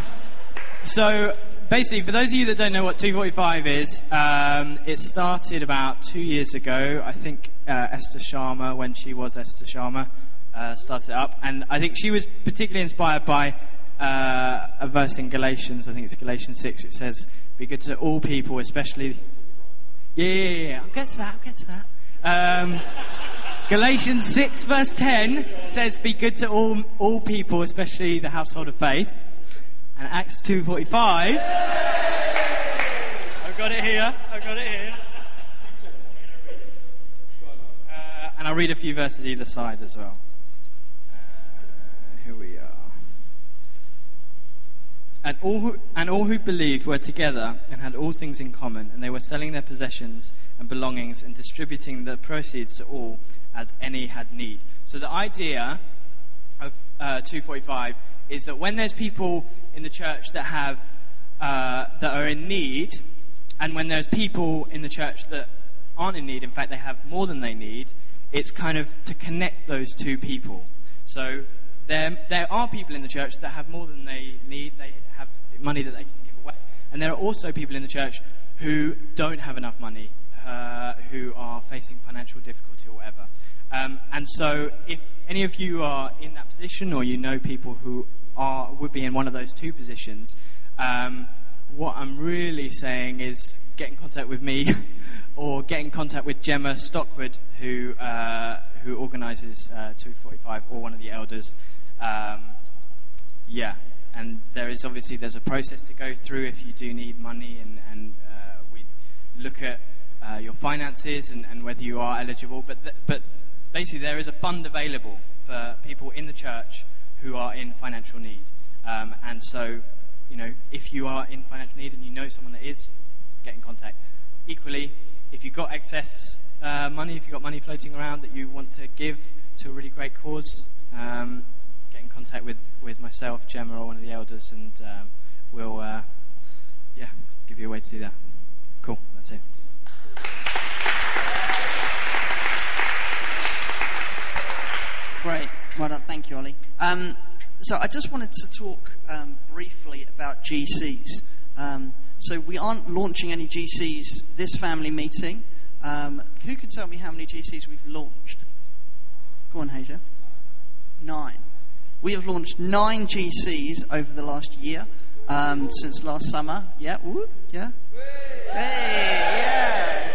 so basically, for those of you that don't know what 245 is, um, it started about two years ago. I think uh, Esther Sharma, when she was Esther Sharma, uh, started it up, and I think she was particularly inspired by uh, a verse in Galatians. I think it's Galatians six, which says, "Be good to all people, especially." Yeah, yeah, yeah. I'll get to that. I'll get to that. Um, Galatians 6 verse 10 says, be good to all, all people, especially the household of faith. And Acts 2.45, I've got it here, I've got it here. Uh, and I'll read a few verses either side as well. Uh, here we are. And all, who, and all who believed were together and had all things in common, and they were selling their possessions and belongings and distributing the proceeds to all as any had need. So the idea of uh, 245 is that when there's people in the church that have uh, that are in need, and when there's people in the church that aren't in need, in fact they have more than they need, it's kind of to connect those two people. So there, there are people in the church that have more than they need. They have money that they can give away, and there are also people in the church who don't have enough money uh, who are facing financial difficulty or whatever. Um, and so, if any of you are in that position, or you know people who are would be in one of those two positions, um, what I'm really saying is get in contact with me, or get in contact with Gemma Stockwood, who uh, who organises uh, 245, or one of the elders. Um, yeah, and there is obviously there's a process to go through if you do need money, and, and uh, we look at uh, your finances and, and, whether you are eligible. But, th- but basically, there is a fund available for people in the church who are in financial need. Um, and so, you know, if you are in financial need and you know someone that is, get in contact. Equally, if you've got excess uh, money, if you've got money floating around that you want to give to a really great cause, um, get in contact with, with myself, Gemma, or one of the elders, and um, we'll, uh, yeah, give you a way to do that. Cool, that's it. Great. Well done. Thank you, Ollie. Um, so I just wanted to talk um, briefly about GCs. Um, so we aren't launching any GCs this family meeting. Um, who can tell me how many GCs we've launched? Go on, Haja. Nine. We have launched nine GCs over the last year um, since last summer. Yeah, yeah. Hey, yeah.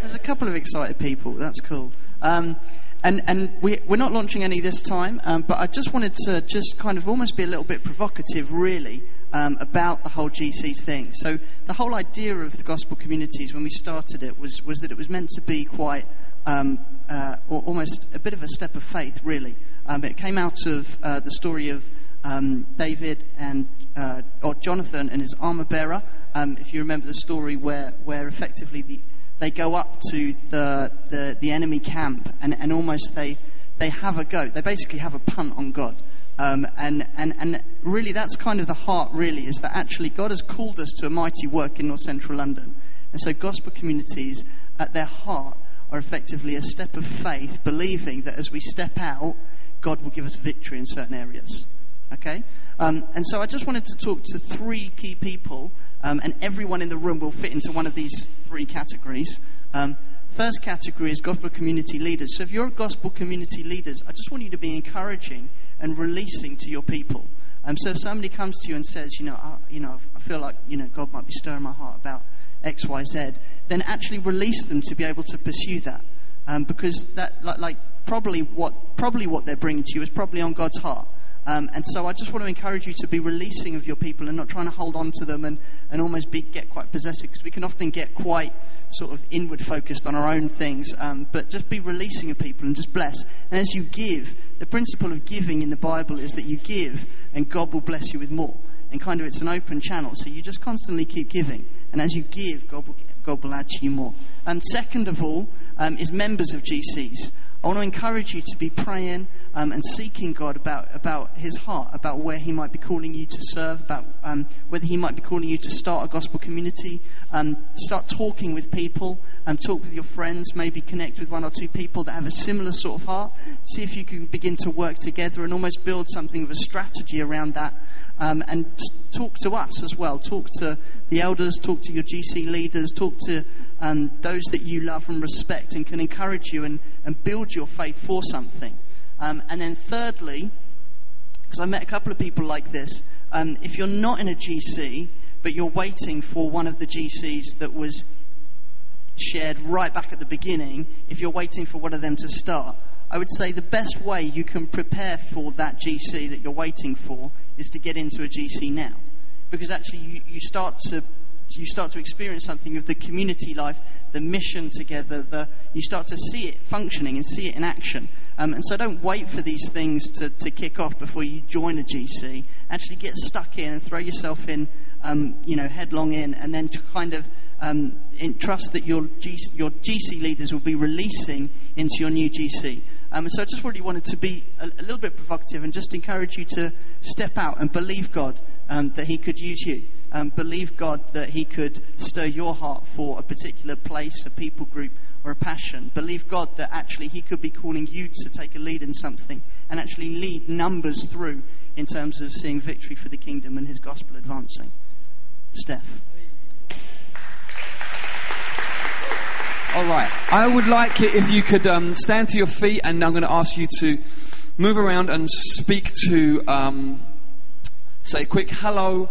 There's a couple of excited people. That's cool. Um, and and we, we're not launching any this time, um, but I just wanted to just kind of almost be a little bit provocative, really, um, about the whole GCs thing. So the whole idea of the gospel communities when we started it was was that it was meant to be quite um, uh, almost a bit of a step of faith, really. Um, it came out of uh, the story of um, David and uh, or Jonathan and his armor bearer. Um, if you remember the story where where effectively the they go up to the, the, the enemy camp and, and almost they, they have a go. They basically have a punt on God. Um, and, and, and really, that's kind of the heart, really, is that actually God has called us to a mighty work in North Central London. And so, gospel communities, at their heart, are effectively a step of faith, believing that as we step out, God will give us victory in certain areas. Okay? Um, and so, I just wanted to talk to three key people um, and everyone in the room will fit into one of these three categories. First category is gospel community leaders. So if you're a gospel community leaders, I just want you to be encouraging and releasing to your people. Um, so if somebody comes to you and says, you know, I, you know, I feel like you know God might be stirring my heart about X, Y, Z, then actually release them to be able to pursue that, um, because that, like, like probably what probably what they're bringing to you is probably on God's heart. Um, and so I just want to encourage you to be releasing of your people and not trying to hold on to them and, and almost be, get quite possessive because we can often get quite sort of inward focused on our own things. Um, but just be releasing of people and just bless. And as you give, the principle of giving in the Bible is that you give and God will bless you with more. And kind of it's an open channel. So you just constantly keep giving. And as you give, God will, God will add to you more. And second of all um, is members of GCs. I want to encourage you to be praying um, and seeking God about, about His heart, about where He might be calling you to serve, about um, whether He might be calling you to start a gospel community. Um, start talking with people and talk with your friends, maybe connect with one or two people that have a similar sort of heart. See if you can begin to work together and almost build something of a strategy around that. Um, and talk to us as well. Talk to the elders, talk to your GC leaders, talk to um, those that you love and respect and can encourage you and, and build your faith for something. Um, and then, thirdly, because I met a couple of people like this, um, if you're not in a GC, but you're waiting for one of the GCs that was shared right back at the beginning, if you're waiting for one of them to start, I would say the best way you can prepare for that GC that you're waiting for is to get into a GC now. Because actually, you, you start to you start to experience something of the community life, the mission together, the, you start to see it functioning and see it in action. Um, and so don't wait for these things to, to kick off before you join a GC. Actually get stuck in and throw yourself in, um, you know, headlong in, and then to kind of um, trust that your, GC, your GC leaders will be releasing into your new GC. Um, so I just really wanted to be a, a, little bit provocative and just encourage you to step out and believe God um, that He could use you um, believe God that He could stir your heart for a particular place, a people group, or a passion. Believe God that actually He could be calling you to take a lead in something and actually lead numbers through in terms of seeing victory for the kingdom and His gospel advancing. Steph. All right. I would like it if you could um, stand to your feet, and I'm going to ask you to move around and speak to, um, say a quick hello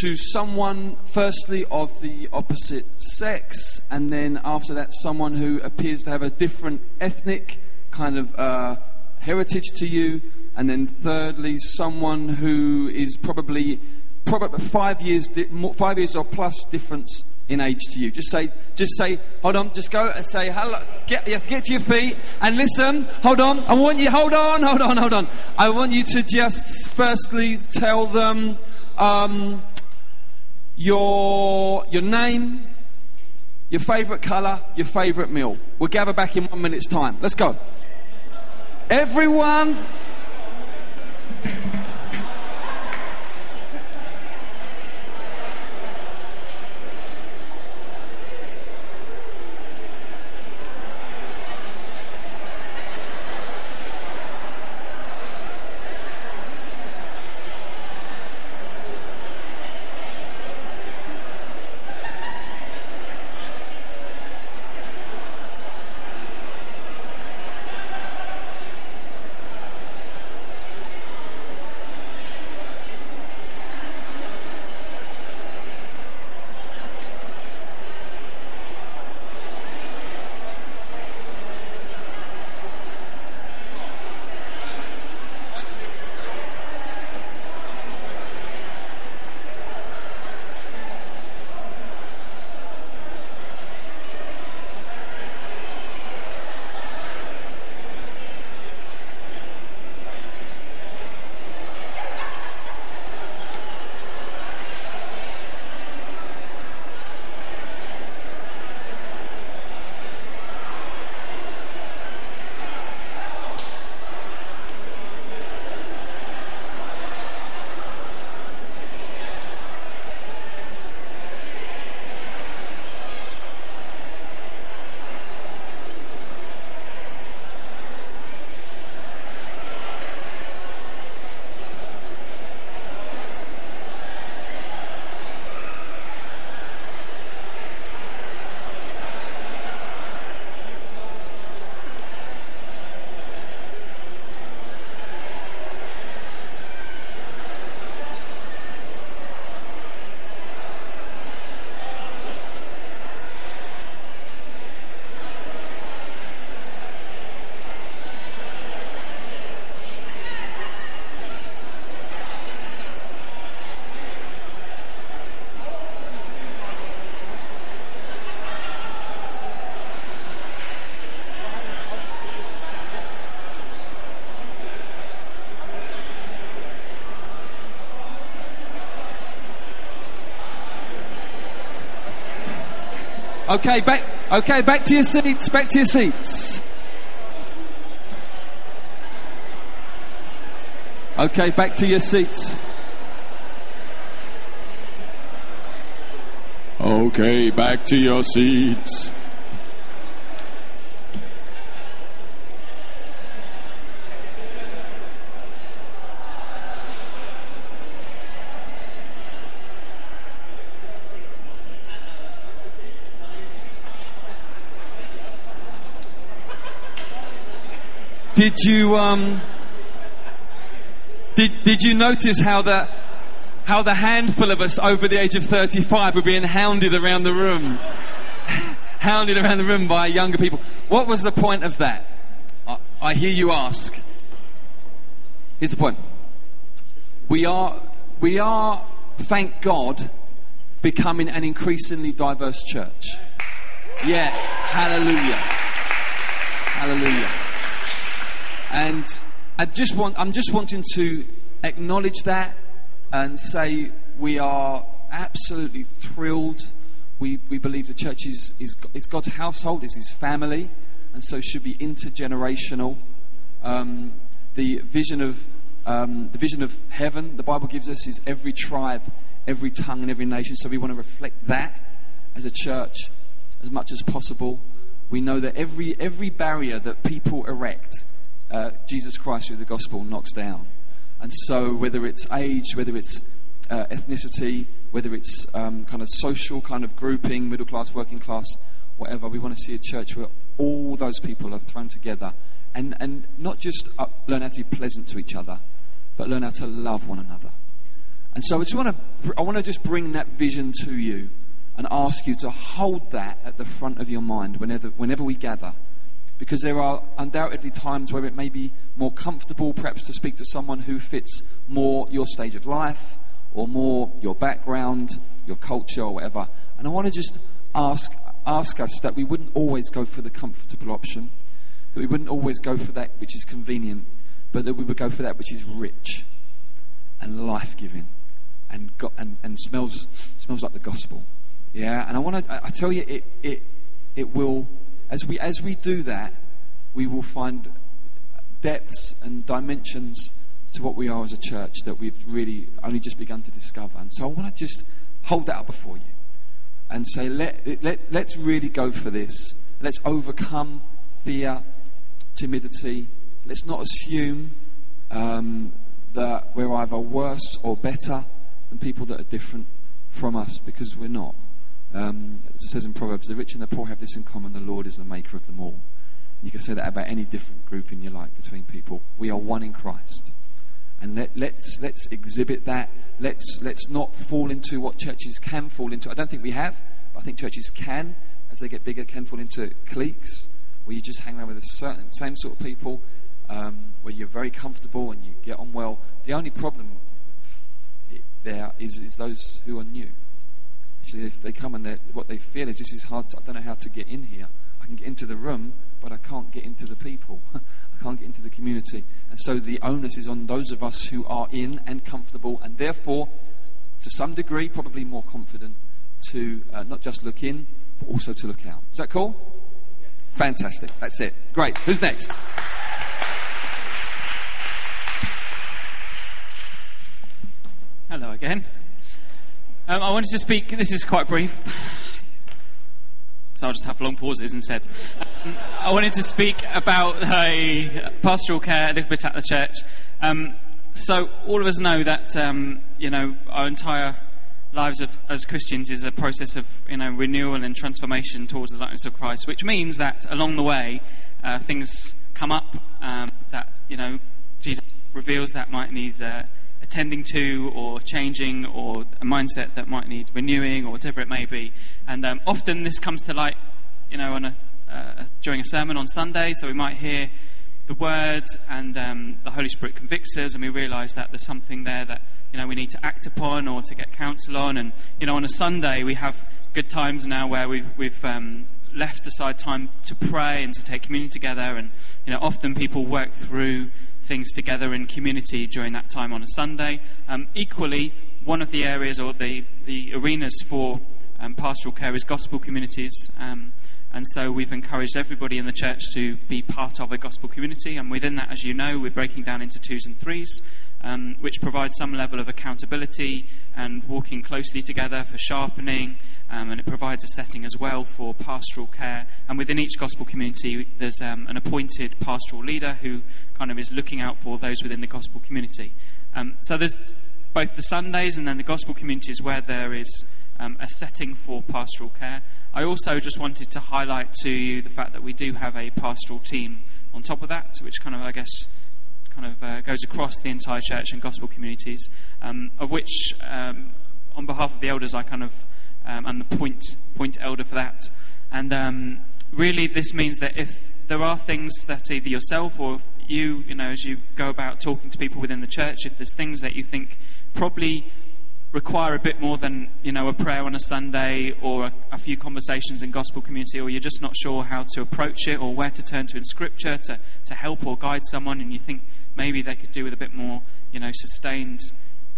to someone, firstly, of the opposite sex, and then after that, someone who appears to have a different ethnic kind of uh, heritage to you, and then thirdly, someone who is probably probably five years, five years or plus difference in age to you. Just say, just say, hold on, just go and say hello. Get, you have to get to your feet and listen. Hold on, I want you. Hold on, hold on, hold on. I want you to just firstly tell them um, your your name, your favourite colour, your favourite meal. We'll gather back in one minute's time. Let's go. Everyone. Okay, back. Okay, back to your seats. Back to your seats. Okay, back to your seats. Okay, back to your seats. Did you um? Did did you notice how the how the handful of us over the age of thirty-five were being hounded around the room, hounded around the room by younger people? What was the point of that? I, I hear you ask. Here's the point. We are we are, thank God, becoming an increasingly diverse church. Yeah, hallelujah, hallelujah. And I just want, I'm just wanting to acknowledge that and say we are absolutely thrilled. We, we believe the church is, is, is God's household, is His family, and so should be intergenerational. Um, the vision of um, the vision of heaven, the Bible gives us, is every tribe, every tongue, and every nation. So we want to reflect that as a church as much as possible. We know that every every barrier that people erect uh, Jesus Christ through the gospel knocks down. And so, whether it's age, whether it's uh, ethnicity, whether it's um, kind of social kind of grouping, middle class, working class, whatever, we want to see a church where all those people are thrown together and, and not just uh, learn how to be pleasant to each other, but learn how to love one another. And so, I just want to, I want to just bring that vision to you and ask you to hold that at the front of your mind whenever, whenever we gather because there are undoubtedly times where it may be more comfortable perhaps to speak to someone who fits more your stage of life or more your background, your culture, or whatever. And I want to just ask, ask us that we wouldn't always go for the comfortable option, that we wouldn't always go for that which is convenient, but that we would go for that which is rich and life giving and, go- and, and smells, smells like the gospel. Yeah, and I want to, I tell you, it, it, it will, as we, as we do that, we will find depths and dimensions to what we are as a church that we've really only just begun to discover. And so I want to just hold that up before you and say, let, let, let's really go for this. Let's overcome fear, timidity. Let's not assume um, that we're either worse or better than people that are different from us because we're not. Um, it says in Proverbs, the rich and the poor have this in common the Lord is the maker of them all. You can say that about any different group in your life between people. We are one in Christ. And let, let's, let's exhibit that. Let's, let's not fall into what churches can fall into. I don't think we have, but I think churches can, as they get bigger, can fall into cliques where you just hang around with the certain, same sort of people, um, where you're very comfortable and you get on well. The only problem there is, is those who are new. Actually, if they come and what they feel is this is hard, to, I don't know how to get in here. I can get into the room, but I can't get into the people. I can't get into the community. And so the onus is on those of us who are in and comfortable, and therefore, to some degree, probably more confident to uh, not just look in, but also to look out. Is that cool? Fantastic. That's it. Great. Who's next? Hello again. Um, I wanted to speak, this is quite brief, so I'll just have long pauses instead. Um, I wanted to speak about uh, pastoral care a little bit at the church. Um, so, all of us know that, um, you know, our entire lives of, as Christians is a process of, you know, renewal and transformation towards the likeness of Christ, which means that along the way, uh, things come up um, that, you know, Jesus reveals that might need uh, attending to or changing or a mindset that might need renewing or whatever it may be. And um, often this comes to light, you know, a, uh, during a sermon on Sunday. So we might hear the word and um, the Holy Spirit convicts us and we realise that there's something there that, you know, we need to act upon or to get counsel on. And, you know, on a Sunday we have good times now where we've, we've um, left aside time to pray and to take communion together. And, you know, often people work through things together in community during that time on a Sunday. Um, equally, one of the areas or the, the arenas for um, pastoral care is gospel communities. Um, and so we've encouraged everybody in the church to be part of a gospel community. And within that, as you know, we're breaking down into twos and threes, um, which provides some level of accountability and walking closely together for sharpening. Um, and it provides a setting as well for pastoral care. And within each gospel community, there's um, an appointed pastoral leader who kind of is looking out for those within the gospel community. Um, so there's both the Sundays and then the gospel communities where there is um, a setting for pastoral care. I also just wanted to highlight to you the fact that we do have a pastoral team on top of that, which kind of, I guess, kind of uh, goes across the entire church and gospel communities, um, of which, um, on behalf of the elders, I kind of um, am the point point elder for that. And um, really, this means that if there are things that either yourself or you, you know, as you go about talking to people within the church, if there's things that you think probably require a bit more than you know a prayer on a Sunday or a, a, few conversations in gospel community, or you're just not sure how to approach it or where to turn to in Scripture to, to help or guide someone, and you think maybe they could do with a bit more you know sustained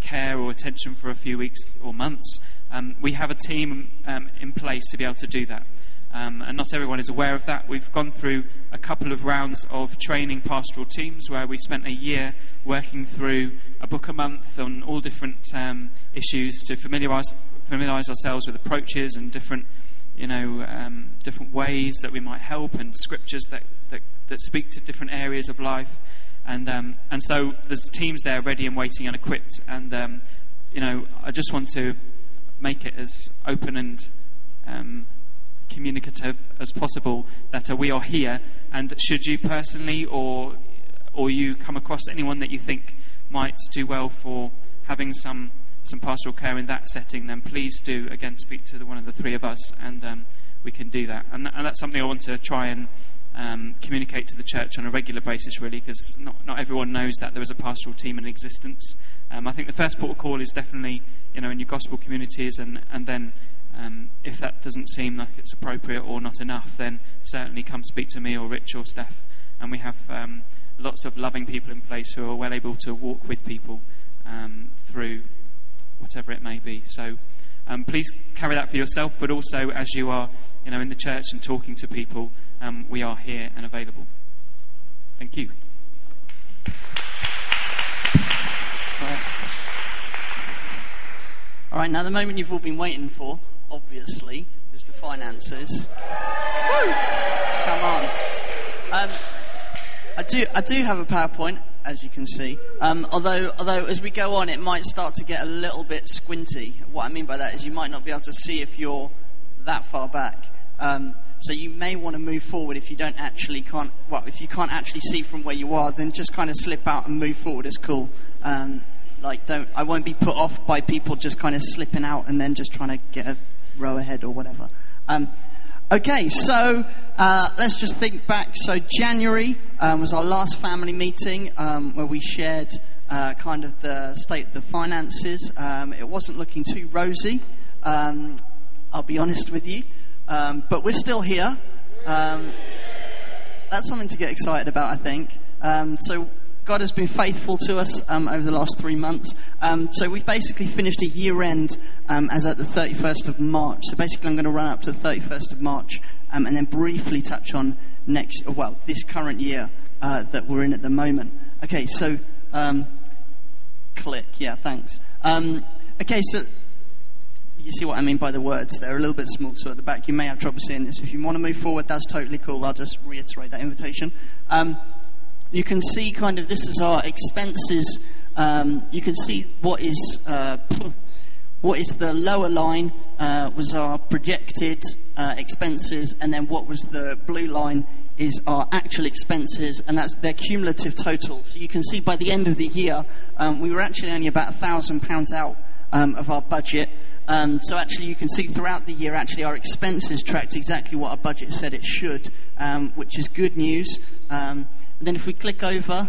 care or attention for a few weeks or months. Um, we have a team um, in place to be able to do that. Um, and not everyone is aware of that. We've gone through a couple of rounds of training pastoral teams where we spent a year working through a book a month on all different um, issues to familiarise familiarise ourselves with approaches and different you know um, different ways that we might help and scriptures that, that, that speak to different areas of life. And um, and so there's teams there ready and waiting and equipped. And um, you know I just want to make it as open and um, communicative as possible that uh, we are here and should you personally or or you come across anyone that you think might do well for having some some pastoral care in that setting then please do again speak to the, one of the three of us and um, we can do that and, and, that's something I want to try and um, communicate to the church on a regular basis, really, because not, not everyone knows that there is a pastoral team in existence. Um, I think the first port of call is definitely, you know, in your gospel communities, and, and then um, if that doesn't seem like it's appropriate or not enough, then certainly come speak to me or Rich or Steph. And we have um, lots of loving people in place who are well able to walk with people um, through whatever it may be. So um, please carry that for yourself, but also as you are, you know, in the church and talking to people, um, we are here and available. Thank you. All right, now the moment you've all been waiting for, obviously, is the finances. Woo! Come on. Um, I do, I do have a PowerPoint, as you can see. Um, although, although as we go on, it might start to get a little bit squinty. What I mean by that is you might not be able to see if you're that far back. Um, so you may want to move forward if you don't actually can't. Well, if you can't actually see from where you are, then just kind of slip out and move forward. It's cool. Um, like, don't. I won't be put off by people just kind of slipping out and then just trying to get a row ahead or whatever. Um, Okay, so uh, let's just think back. So January um, was our last family meeting um, where we shared uh, kind of the state of the finances. Um, it wasn't looking too rosy, um, I'll be honest with you, um, but we're still here. Um, that's something to get excited about, I think. so God has been faithful to us um, over the last three months. Um, so we've basically finished a year end um, as at the 31st of March. So basically, I'm going to run up to the 31st of March um, and then briefly touch on next, well, this current year uh, that we're in at the moment. Okay, so um, click. Yeah, thanks. Um, okay, so you see what I mean by the words. They're a little bit small, so at the back you may have trouble seeing this. If you want to move forward, that's totally cool. I'll just reiterate that invitation. Um, you can see kind of this is our expenses. Um, you can see what is uh, what is the lower line uh, was our projected uh, expenses, and then what was the blue line is our actual expenses, and that's their cumulative total. So you can see by the end of the year, um, we were actually only about thousand pounds out um, of our budget. Um, so actually, you can see throughout the year, actually, our expenses tracked exactly what our budget said it should, um, which is good news. Then if we click over,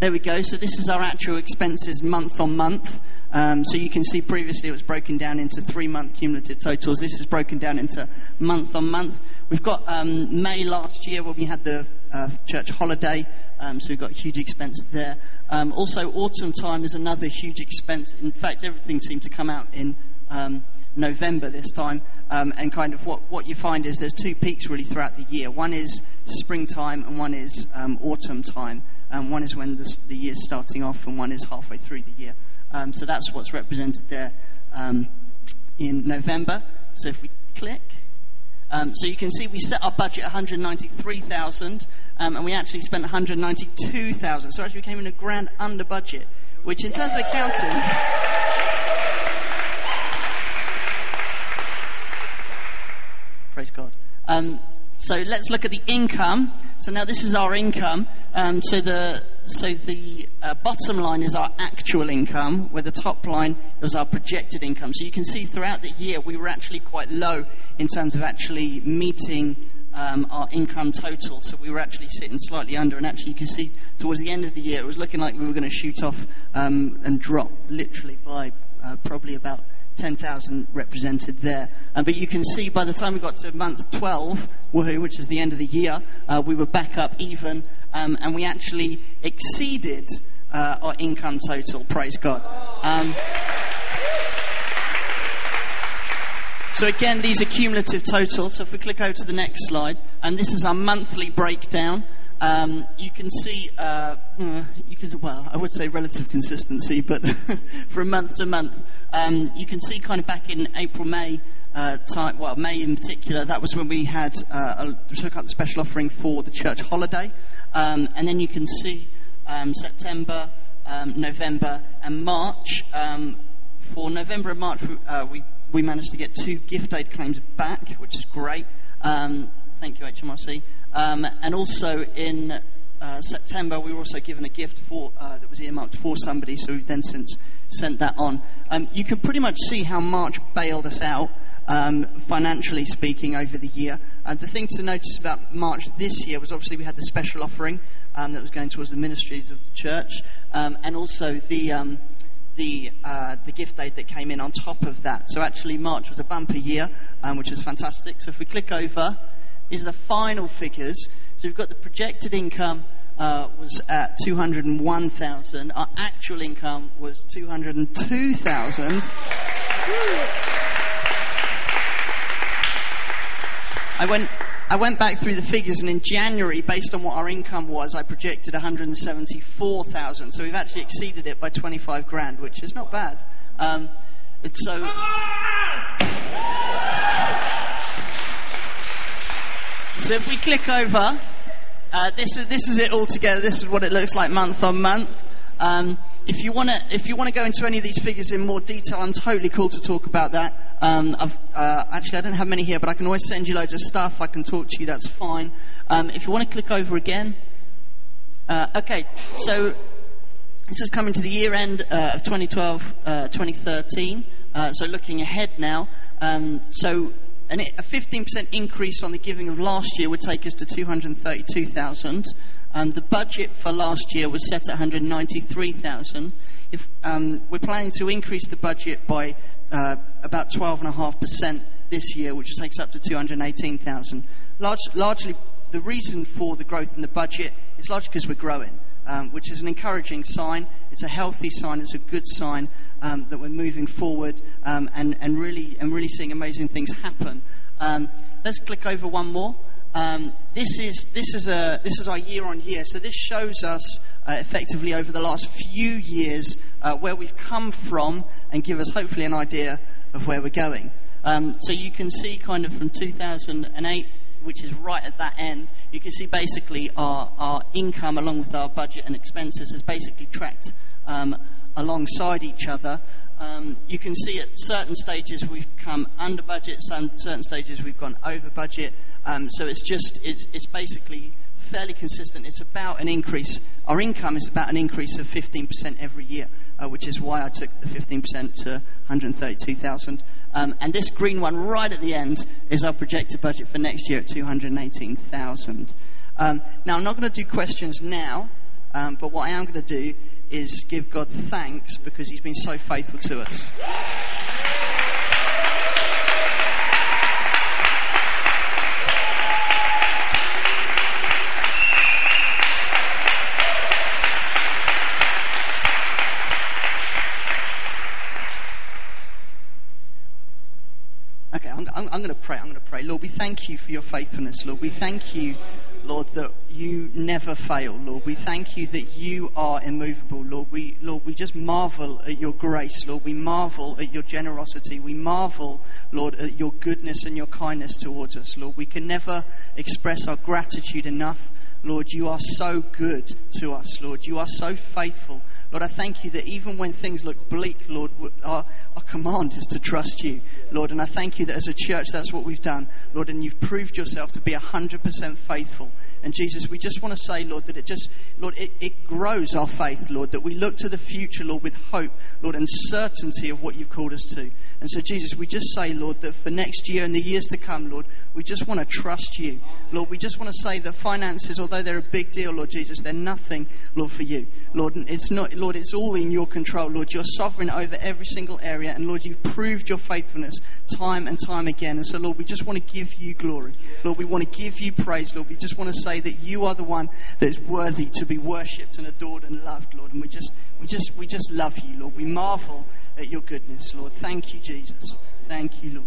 there we go. So this is our actual expenses month on month. Um, so you can see previously it was broken down into three month cumulative totals. This is broken down into month on month. We've got um, May last year when we had the uh, church holiday, um, so we've got huge expense there. Um, also, autumn time is another huge expense. In fact, everything seemed to come out in um, November this time. Um, and kind of what, what you find is there's two peaks really throughout the year. One is springtime and one is um, autumn time. Um, one is when the, the year's starting off and one is halfway through the year. Um, so that's what's represented there um, in November. So if we click, so you can see we set our budget 193,000 and we actually spent 192,000. So actually we came in a grand under budget, which in terms of accounting... Praise God. Um, so let's look at the income. So now this is our income. Um, so the so the uh, bottom line is our actual income, where the top line is our projected income. So you can see throughout the year we were actually quite low in terms of actually meeting um, our income total. So we were actually sitting slightly under, and actually you can see towards the end of the year it was looking like we were going to shoot off um, and drop literally by uh, probably about 10,000 represented there. Um, but you can see by the time we got to month 12, woohoo, which is the end of the year, uh, we were back up even, um, and we actually exceeded uh, our income total. Praise God. Um, so again, these are cumulative totals. So if we click over to the next slide, and this is our monthly breakdown. Um, you can see, uh, mm, you can, well, I would say relative consistency, but from month to month, um, you can see kind of back in April, May, uh, time, well, May in particular, that was when we had uh, a, took up the special offering for the church holiday. Um, and then you can see um, September, um, November, and March. Um, for November and March, uh, we, we managed to get two gift aid claims back, which is great. Um, thank you, HMRC. Um, and also in uh, September, we were also given a gift for, uh, that was earmarked for somebody, so we've then since sent that on. Um, you can pretty much see how March bailed us out. um, financially speaking, over the year. Uh, the thing to notice about March this year was obviously we had the special offering um, that was going towards the ministries of the church, um, and also the um, the uh, the gift aid that came in on top of that. So actually, March was a bumper year, um, which was fantastic. So if we click over, are the final figures. So we've got the projected income uh, was at 201,000. Our actual income was 202,000. I went, I went back through the figures, and in January, based on what our income was, I projected 174,000. So we've actually exceeded it by 25 grand, which is not bad. Um, and so. So if we click over, uh, this is this is it all together. This is what it looks like month on month. Um, if you want to if you want to go into any of these figures in more detail, I'm totally cool to talk about that. Um, uh, actually, I don't have many here, but I can always send you loads of stuff. I can talk to you. That's fine. Um, if you want to click over again, uh, okay. So this is coming to the year end uh, of 2012, uh, 2013. Uh, so looking ahead now. Um, so and it, a 15% increase on the giving of last year would take us to 232,000. Um, the budget for last year was set at 193,000. If um, we're planning to increase the budget by uh, about 12.5% this year, which takes up to 218,000. Large, largely, the reason for the growth in the budget is largely because we're growing, um, which is an encouraging sign. It's a healthy sign. It's a good sign um, that we're moving forward um, and, and, really, and really seeing amazing things happen. Um, let's click over one more. Um, this, is, this, is a, this is our year on year. So this shows us uh, effectively over the last few years uh, where we've come from and give us hopefully an idea of where we're going. Um, so you can see kind of from 2008 which is right at that end, you can see basically our, our income along with our budget and expenses has basically tracked um, alongside each other. Um, you can see at certain stages we've come under budget, some certain stages we've gone over budget. Um, so it's just it's, it's basically fairly consistent. It's about an increase. Our income is about an increase of 15% every year, uh, which is why I took the 15% to 132,000. Um, and this green one right at the end is our projected budget for next year at 218,000. Um, now I'm not going to do questions now, um, but what I am going to do is give God thanks because He's been so faithful to us. Okay, I'm, I'm, I'm going to pray. I'm going to pray. Lord, we thank you for your faithfulness. Lord, we thank you Lord, that you never fail, Lord. We thank you that you are immovable, Lord. We, Lord, we just marvel at your grace, Lord. We marvel at your generosity. We marvel, Lord, at your goodness and your kindness towards us, Lord. We can never express our gratitude enough. Lord, you are so good to us, Lord. You are so faithful. Lord, I thank you that even when things look bleak, Lord, our, our command is to trust you, Lord. And I thank you that as a church, that's what we've done, Lord. And you've proved yourself to be 100% faithful. And Jesus, we just want to say, Lord, that it just, Lord, it, it grows our faith, Lord, that we look to the future, Lord, with hope, Lord, and certainty of what you've called us to. And so, Jesus, we just say, Lord, that for next year and the years to come, Lord, we just want to trust you. Lord, we just want to say that finances, although they're a big deal, Lord Jesus, they're nothing, Lord, for you. Lord, it's not, Lord, it's all in your control. Lord, you're sovereign over every single area. And Lord, you've proved your faithfulness time and time again. And so, Lord, we just want to give you glory. Lord, we want to give you praise. Lord, we just want to say that you are the one that is worthy to be worshipped and adored and loved, Lord. And we just, we just, we just love you, Lord. We marvel at your goodness, Lord. Thank you, Jesus. Thank you, Lord.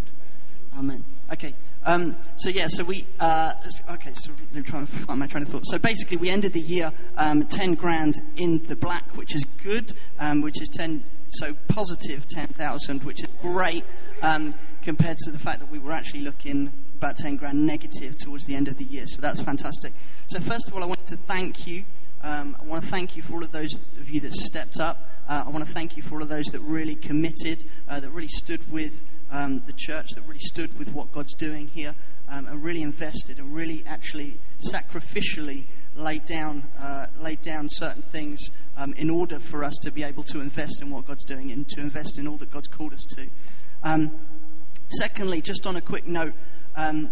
Amen. Okay. Um, so yeah, so we uh, okay. So I'm trying to find my train of thought. So basically, we ended the year um, ten grand in the black, which is good, um, which is ten. So positive ten thousand, which is great um, compared to the fact that we were actually looking about ten grand negative towards the end of the year. So that's fantastic. So first of all, I want to thank you. Um, I want to thank you for all of those of you that stepped up. Uh, I want to thank you for all of those that really committed, uh, that really stood with um, the church that really stood with what God's doing here um, and really invested and really actually sacrificially laid down, uh, laid down certain things um, in order for us to be able to invest in what God's doing and to invest in all that God's called us to. Um, Secondly, just on a quick note, um,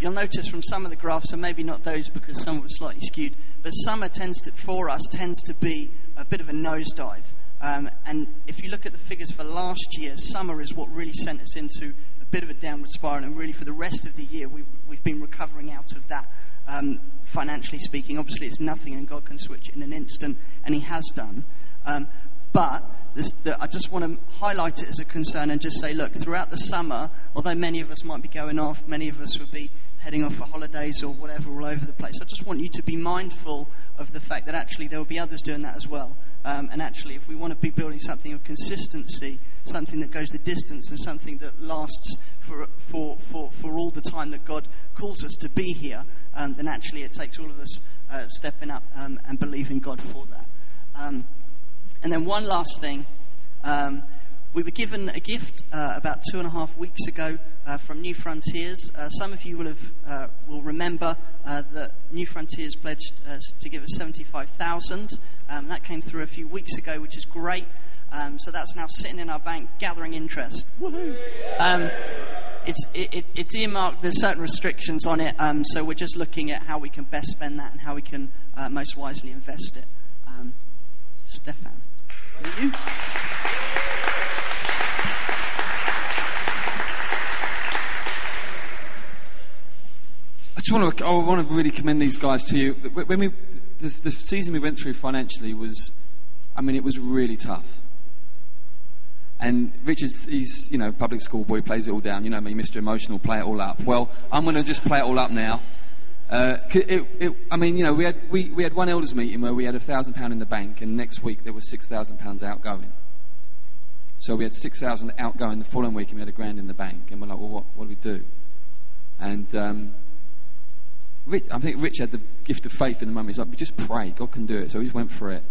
you'll notice from some of the graphs, and maybe not those because some were slightly skewed, but summer tends to, for us, tends to be a bit of a nosedive. Um, and if you look at the figures for last year, summer is what really sent us into a bit of a downward spiral, and really for the rest of the year, we've, we've been recovering out of that. Um, financially speaking, obviously, it's nothing, and God can switch it in an instant, and He has done. Um, but this, the, I just want to highlight it as a concern and just say, look, throughout the summer, although many of us might be going off, many of us would be heading off for holidays or whatever all over the place. I just want you to be mindful of the fact that actually there will be others doing that as well. Um, and actually, if we want to be building something of consistency, something that goes the distance, and something that lasts for, for, for, for all the time that God calls us to be here, um, then actually it takes all of us uh, stepping up um, and believing God for that. Um, and then one last thing. Um, we were given a gift uh, about two and a half weeks ago uh, from New Frontiers. Uh, some of you will have uh, will remember uh, that New Frontiers pledged uh, to give us seventy-five thousand. Um, that came through a few weeks ago, which is great. Um, so that's now sitting in our bank, gathering interest. Um, it's, it, it, it's earmarked. There's certain restrictions on it, um, so we're just looking at how we can best spend that and how we can most wisely invest it. Um, Stefan, you? I just want to, I want to really commend these guys to you. When we, the, the season we went through financially was, I mean, it was really tough. And Richard's, he's, you know, public school boy, plays it all down. You know me, Mr. Emotional, play it all up. Well, I'm going to just play it all up now. Uh, it, it, I mean, you know, we had, we, we had one elders meeting where we had a thousand pound in the bank, and next week there was six thousand pounds outgoing. So we had six thousand outgoing the following week, and we had a grand in the bank. And we're like, well, what, what do we do? And um, Rich, I think Rich had the gift of faith in the moment. He's like, we just pray, God can do it. So he just went for it.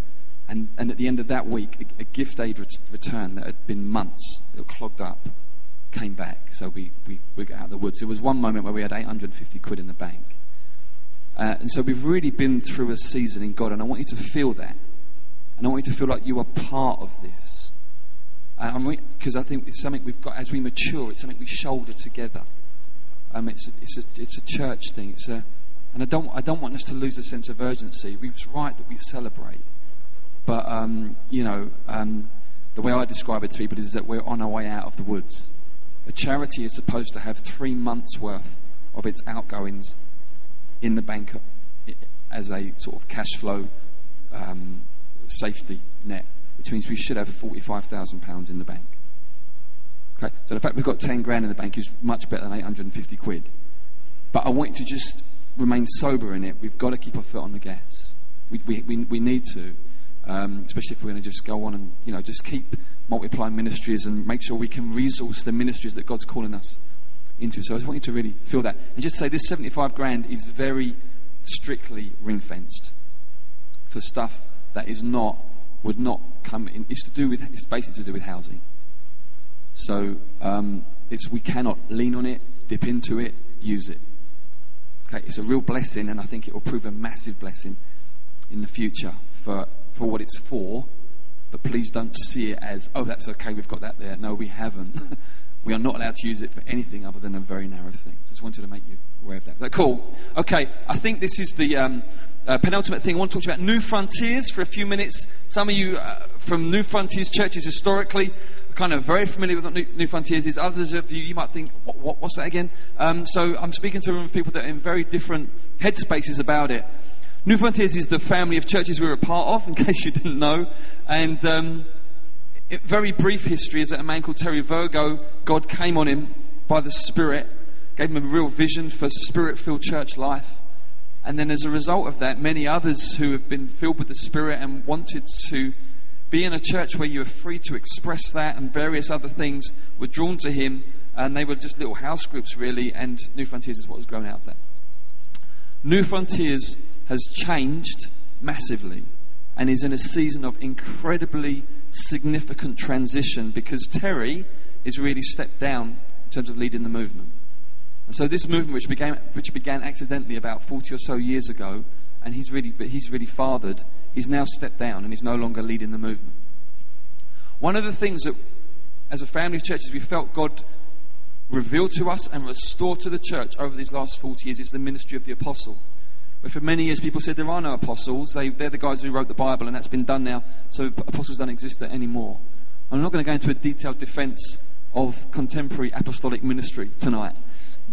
And, and at the end of that week, a, a gift aid ret- return that had been months, clogged up, came back. So we, we, we got out of the woods. There was one moment where we had 850 quid in the bank. Uh, and so we've really been through a season in God, and I want you to feel that. And I want you to feel like you are part of this. Because I think it's something we've got, as we mature, it's something we shoulder together. Um, it's, a, it's, a, it's a church thing. It's a, and I don't, I don't want us to lose a sense of urgency. It's right that we celebrate. But, um, you know, um, the way I describe it to people is that we're on our way out of the woods. A charity is supposed to have three months' worth of its outgoings in the bank as a sort of cash flow um, safety net, which means we should have £45,000 in the bank. Okay? So the fact we've got 10 grand in the bank is much better than 850 quid. But I want you to just remain sober in it, we've got to keep our foot on the gas. We, we, we, we need to, um, especially if we're going to just go on and, you know, just keep multiplying ministries and make sure we can resource the ministries that God's calling us into. So I just want you to really feel that. And just say this 75 grand is very strictly ring fenced for stuff that is not, would not come in. It's to do with, it's basically to do with housing. So um, it's, we cannot lean on it, dip into it, use it. Okay, it's a real blessing, and I think it will prove a massive blessing in the future for, for what it's for. But please don't see it as, oh, that's okay, we've got that there. No, we haven't. we are not allowed to use it for anything other than a very narrow thing. Just wanted to make you aware of that. that cool? Okay, I think this is the um, uh, penultimate thing. I want to talk about New Frontiers for a few minutes. Some of you uh, from New Frontiers churches historically are kind of very familiar with what New, New Frontiers is. Others of you, you might think, what, what, what's that again? Um, so I'm speaking to a room of people that are in very different headspaces about it. New Frontiers is the family of churches we're a part of, in case you didn't know. And um, it, very brief history is that a man called Terry Virgo, God came on him by the Spirit, gave him a real vision for spirit filled church life. And then, as a result of that, many others who have been filled with the Spirit and wanted to be in a church where you were free to express that and various other things were drawn to him, and they were just little house groups, really, and New Frontiers is what was grown out of that. New Frontiers has changed massively and is in a season of incredibly significant transition because Terry is really stepped down in terms of leading the movement. And so this movement, which began, which began accidentally about 40 or so years ago, and he's really, he's really fathered, he's now stepped down and he's no longer leading the movement. One of the things that, as a family of churches, we felt God revealed to us and restored to the church over these last 40 years is the ministry of the apostle. Where for many years people said there are no apostles, they, they're the guys who wrote the Bible, and that's been done now, so apostles don't exist anymore. I'm not going to go into a detailed defense of contemporary apostolic ministry tonight,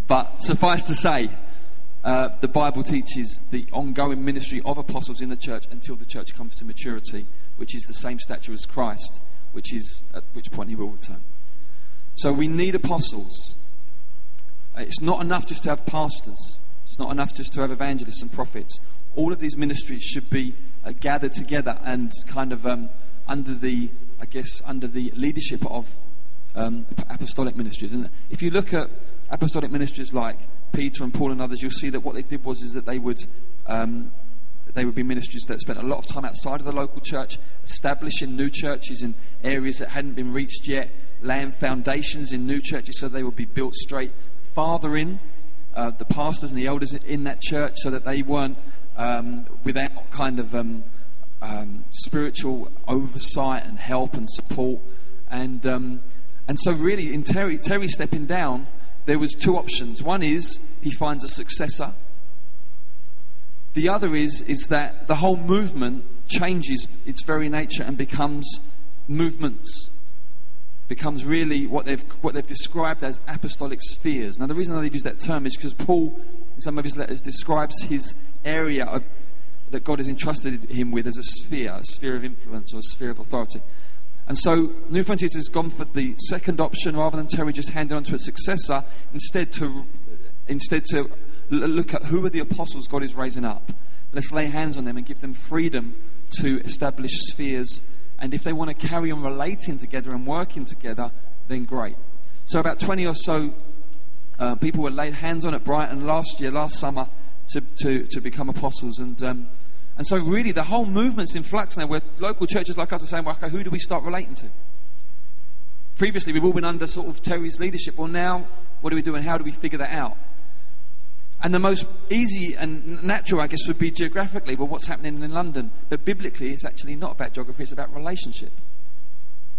but suffice to say, uh, the Bible teaches the ongoing ministry of apostles in the church until the church comes to maturity, which is the same stature as Christ, which is at which point he will return. So we need apostles. It's not enough just to have pastors. It's not enough just to have evangelists and prophets. All of these ministries should be uh, gathered together and kind of um, under the, I guess, under the leadership of um, apostolic ministries. And if you look at apostolic ministries like Peter and Paul and others, you'll see that what they did was is that they would um, they would be ministries that spent a lot of time outside of the local church, establishing new churches in areas that hadn't been reached yet, laying foundations in new churches so they would be built straight, fathering uh, the pastors and the elders in that church so that they weren't um, without kind of um, um, spiritual oversight and help and support. And, um, and so, really, in Terry, Terry stepping down, there was two options. One is he finds a successor. The other is is that the whole movement changes its very nature and becomes movements, becomes really what they've what they've described as apostolic spheres. Now, the reason they've used that term is because Paul, in some of his letters, describes his area of that God has entrusted him with as a sphere, a sphere of influence or a sphere of authority. And so New Frontiers has gone for the second option rather than Terry just handing on to a successor, instead to instead to look at who are the apostles God is raising up. Let's lay hands on them and give them freedom to establish spheres. And if they want to carry on relating together and working together, then great. So about 20 or so uh, people were laid hands on at Brighton last year, last summer, to, to, to become apostles. And, um, and so, really, the whole movement's in flux now, where local churches like us are saying, well, okay, who do we start relating to? Previously, we've all been under sort of Terry's leadership. Well, now, what do we do and how do we figure that out? And the most easy and natural, I guess, would be geographically, well, what's happening in London? But biblically, it's actually not about geography, it's about relationship.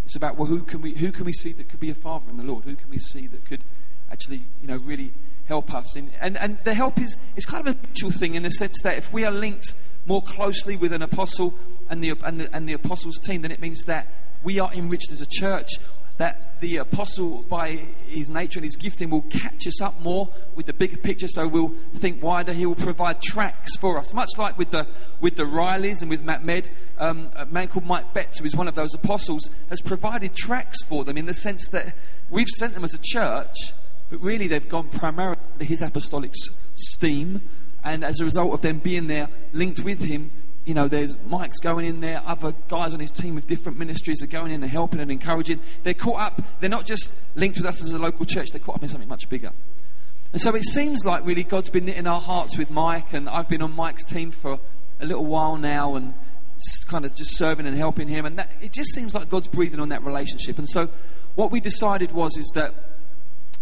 It's about, well, who can we, who can we see that could be a father in the Lord? Who can we see that could actually, you know, really help us? In, and, and the help is, is kind of a mutual thing in the sense that if we are linked more closely with an apostle and the, and the, and the apostles' team, then it means that we are enriched as a church. That the apostle, by his nature and his gifting, will catch us up more with the bigger picture, so we'll think wider. He will provide tracks for us, much like with the with the Rileys and with Matt Med. Um, a man called Mike Betts, who is one of those apostles, has provided tracks for them in the sense that we've sent them as a church, but really they've gone primarily his apostolic steam, and as a result of them being there, linked with him, you know, there's Mike's going in there, other guys on his team with different ministries are going in and helping and encouraging. They're caught up, they're not just linked with us as a local church, they're caught up in something much bigger. And so it seems like really God's been knitting our hearts with Mike, and I've been on Mike's team for a little while now and kind of just serving and helping him. And that, it just seems like God's breathing on that relationship. And so what we decided was is that,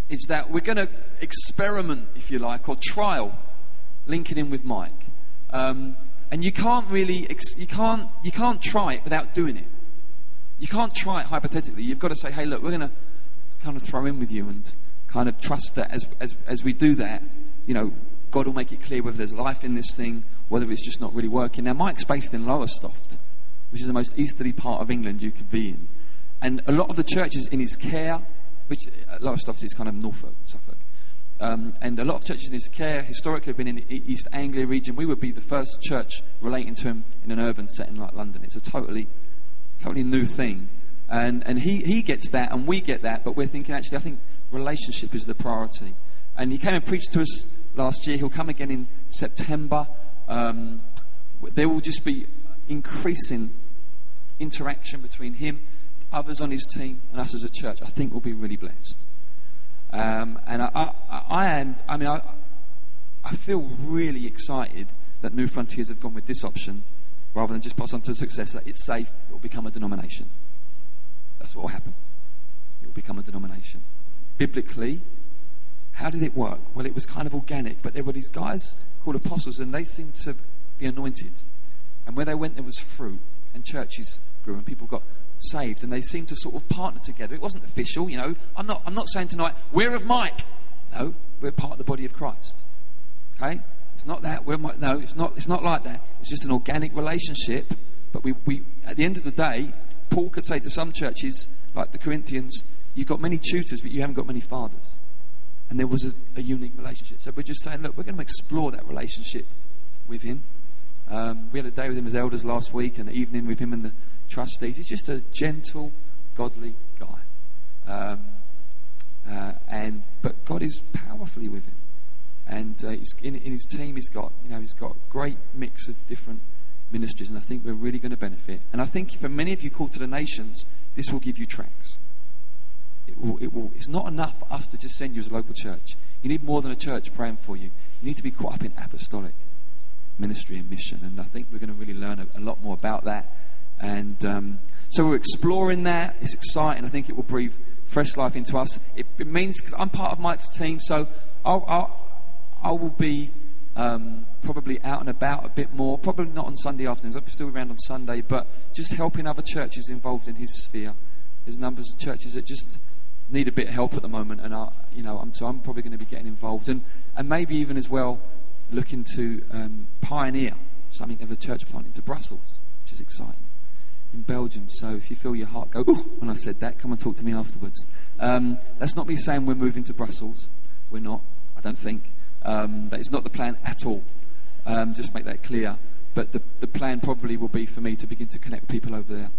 is that we're going to experiment, if you like, or trial linking in with Mike. Um, and you can't really, ex- you can't, you can't try it without doing it. You can't try it hypothetically. You've got to say, hey, look, we're going to kind of throw in with you and kind of trust that as, as, as we do that, you know, God will make it clear whether there's life in this thing, whether it's just not really working. Now, Mike's based in Lowestoft, which is the most easterly part of England you could be in. And a lot of the churches in his care, which uh, Lowestoft is kind of Norfolk, Suffolk, um, and a lot of churches in his care historically have been in the East Anglia region. We would be the first church relating to him in an urban setting like London. It's a totally, totally new thing. And, and he, he gets that, and we get that, but we're thinking actually, I think relationship is the priority. And he came and preached to us last year. He'll come again in September. Um, there will just be increasing interaction between him, others on his team, and us as a church. I think we'll be really blessed. Um, and I, I, I am, I mean, I, I feel really excited that New Frontiers have gone with this option rather than just pass on to a successor. It's safe, it will become a denomination. That's what will happen. It will become a denomination. Biblically, how did it work? Well, it was kind of organic, but there were these guys called apostles, and they seemed to be anointed. And where they went, there was fruit. and churches grew and people got saved and they seemed to sort of partner together. It wasn't official, you know. I'm not, I'm not saying tonight, we're of Mike. No, we're part of the body of Christ. Okay? It's not that. We're, no, it's not, it's not like that. It's just an organic relationship. But we, we, at the end of the day, Paul could say to some churches, like the Corinthians, you've got many tutors, but you haven't got many fathers. And there was a, a unique relationship. So we're just saying, look, we're going to explore that relationship with him. Um, we had a day with him as elders last week, and an evening with him and the trustees. He's just a gentle, godly guy. Um, uh, and but God is powerfully with him, and uh, in, in his team, he's got you know he's got a great mix of different ministries, and I think we're really going to benefit. And I think for many of you called to the nations, this will give you tracks. It will, it will, it's not enough for us to just send you as a local church. You need more than a church praying for you. You need to be caught up in apostolic ministry and mission. And I think we're going to really learn a, a lot more about that. And um, so we're exploring that. It's exciting. I think it will breathe fresh life into us. It, it means because I'm part of Mike's team, so I'll, I'll, I will be um, probably out and about a bit more. Probably not on Sunday afternoons. I'll be still around on Sunday, but just helping other churches involved in his sphere. There's numbers of churches that just need a bit of help at the moment, and I, you know, I'm, so I'm probably going to be getting involved, and and maybe even as well looking to um, pioneer something of a church plant into Brussels, which is exciting in Belgium. So if you feel your heart go Ooh, when I said that, come and talk to me afterwards. Um, that's not me saying we're moving to Brussels. We're not. I don't think um, that is not the plan at all. Um, just make that clear. But the the plan probably will be for me to begin to connect people over there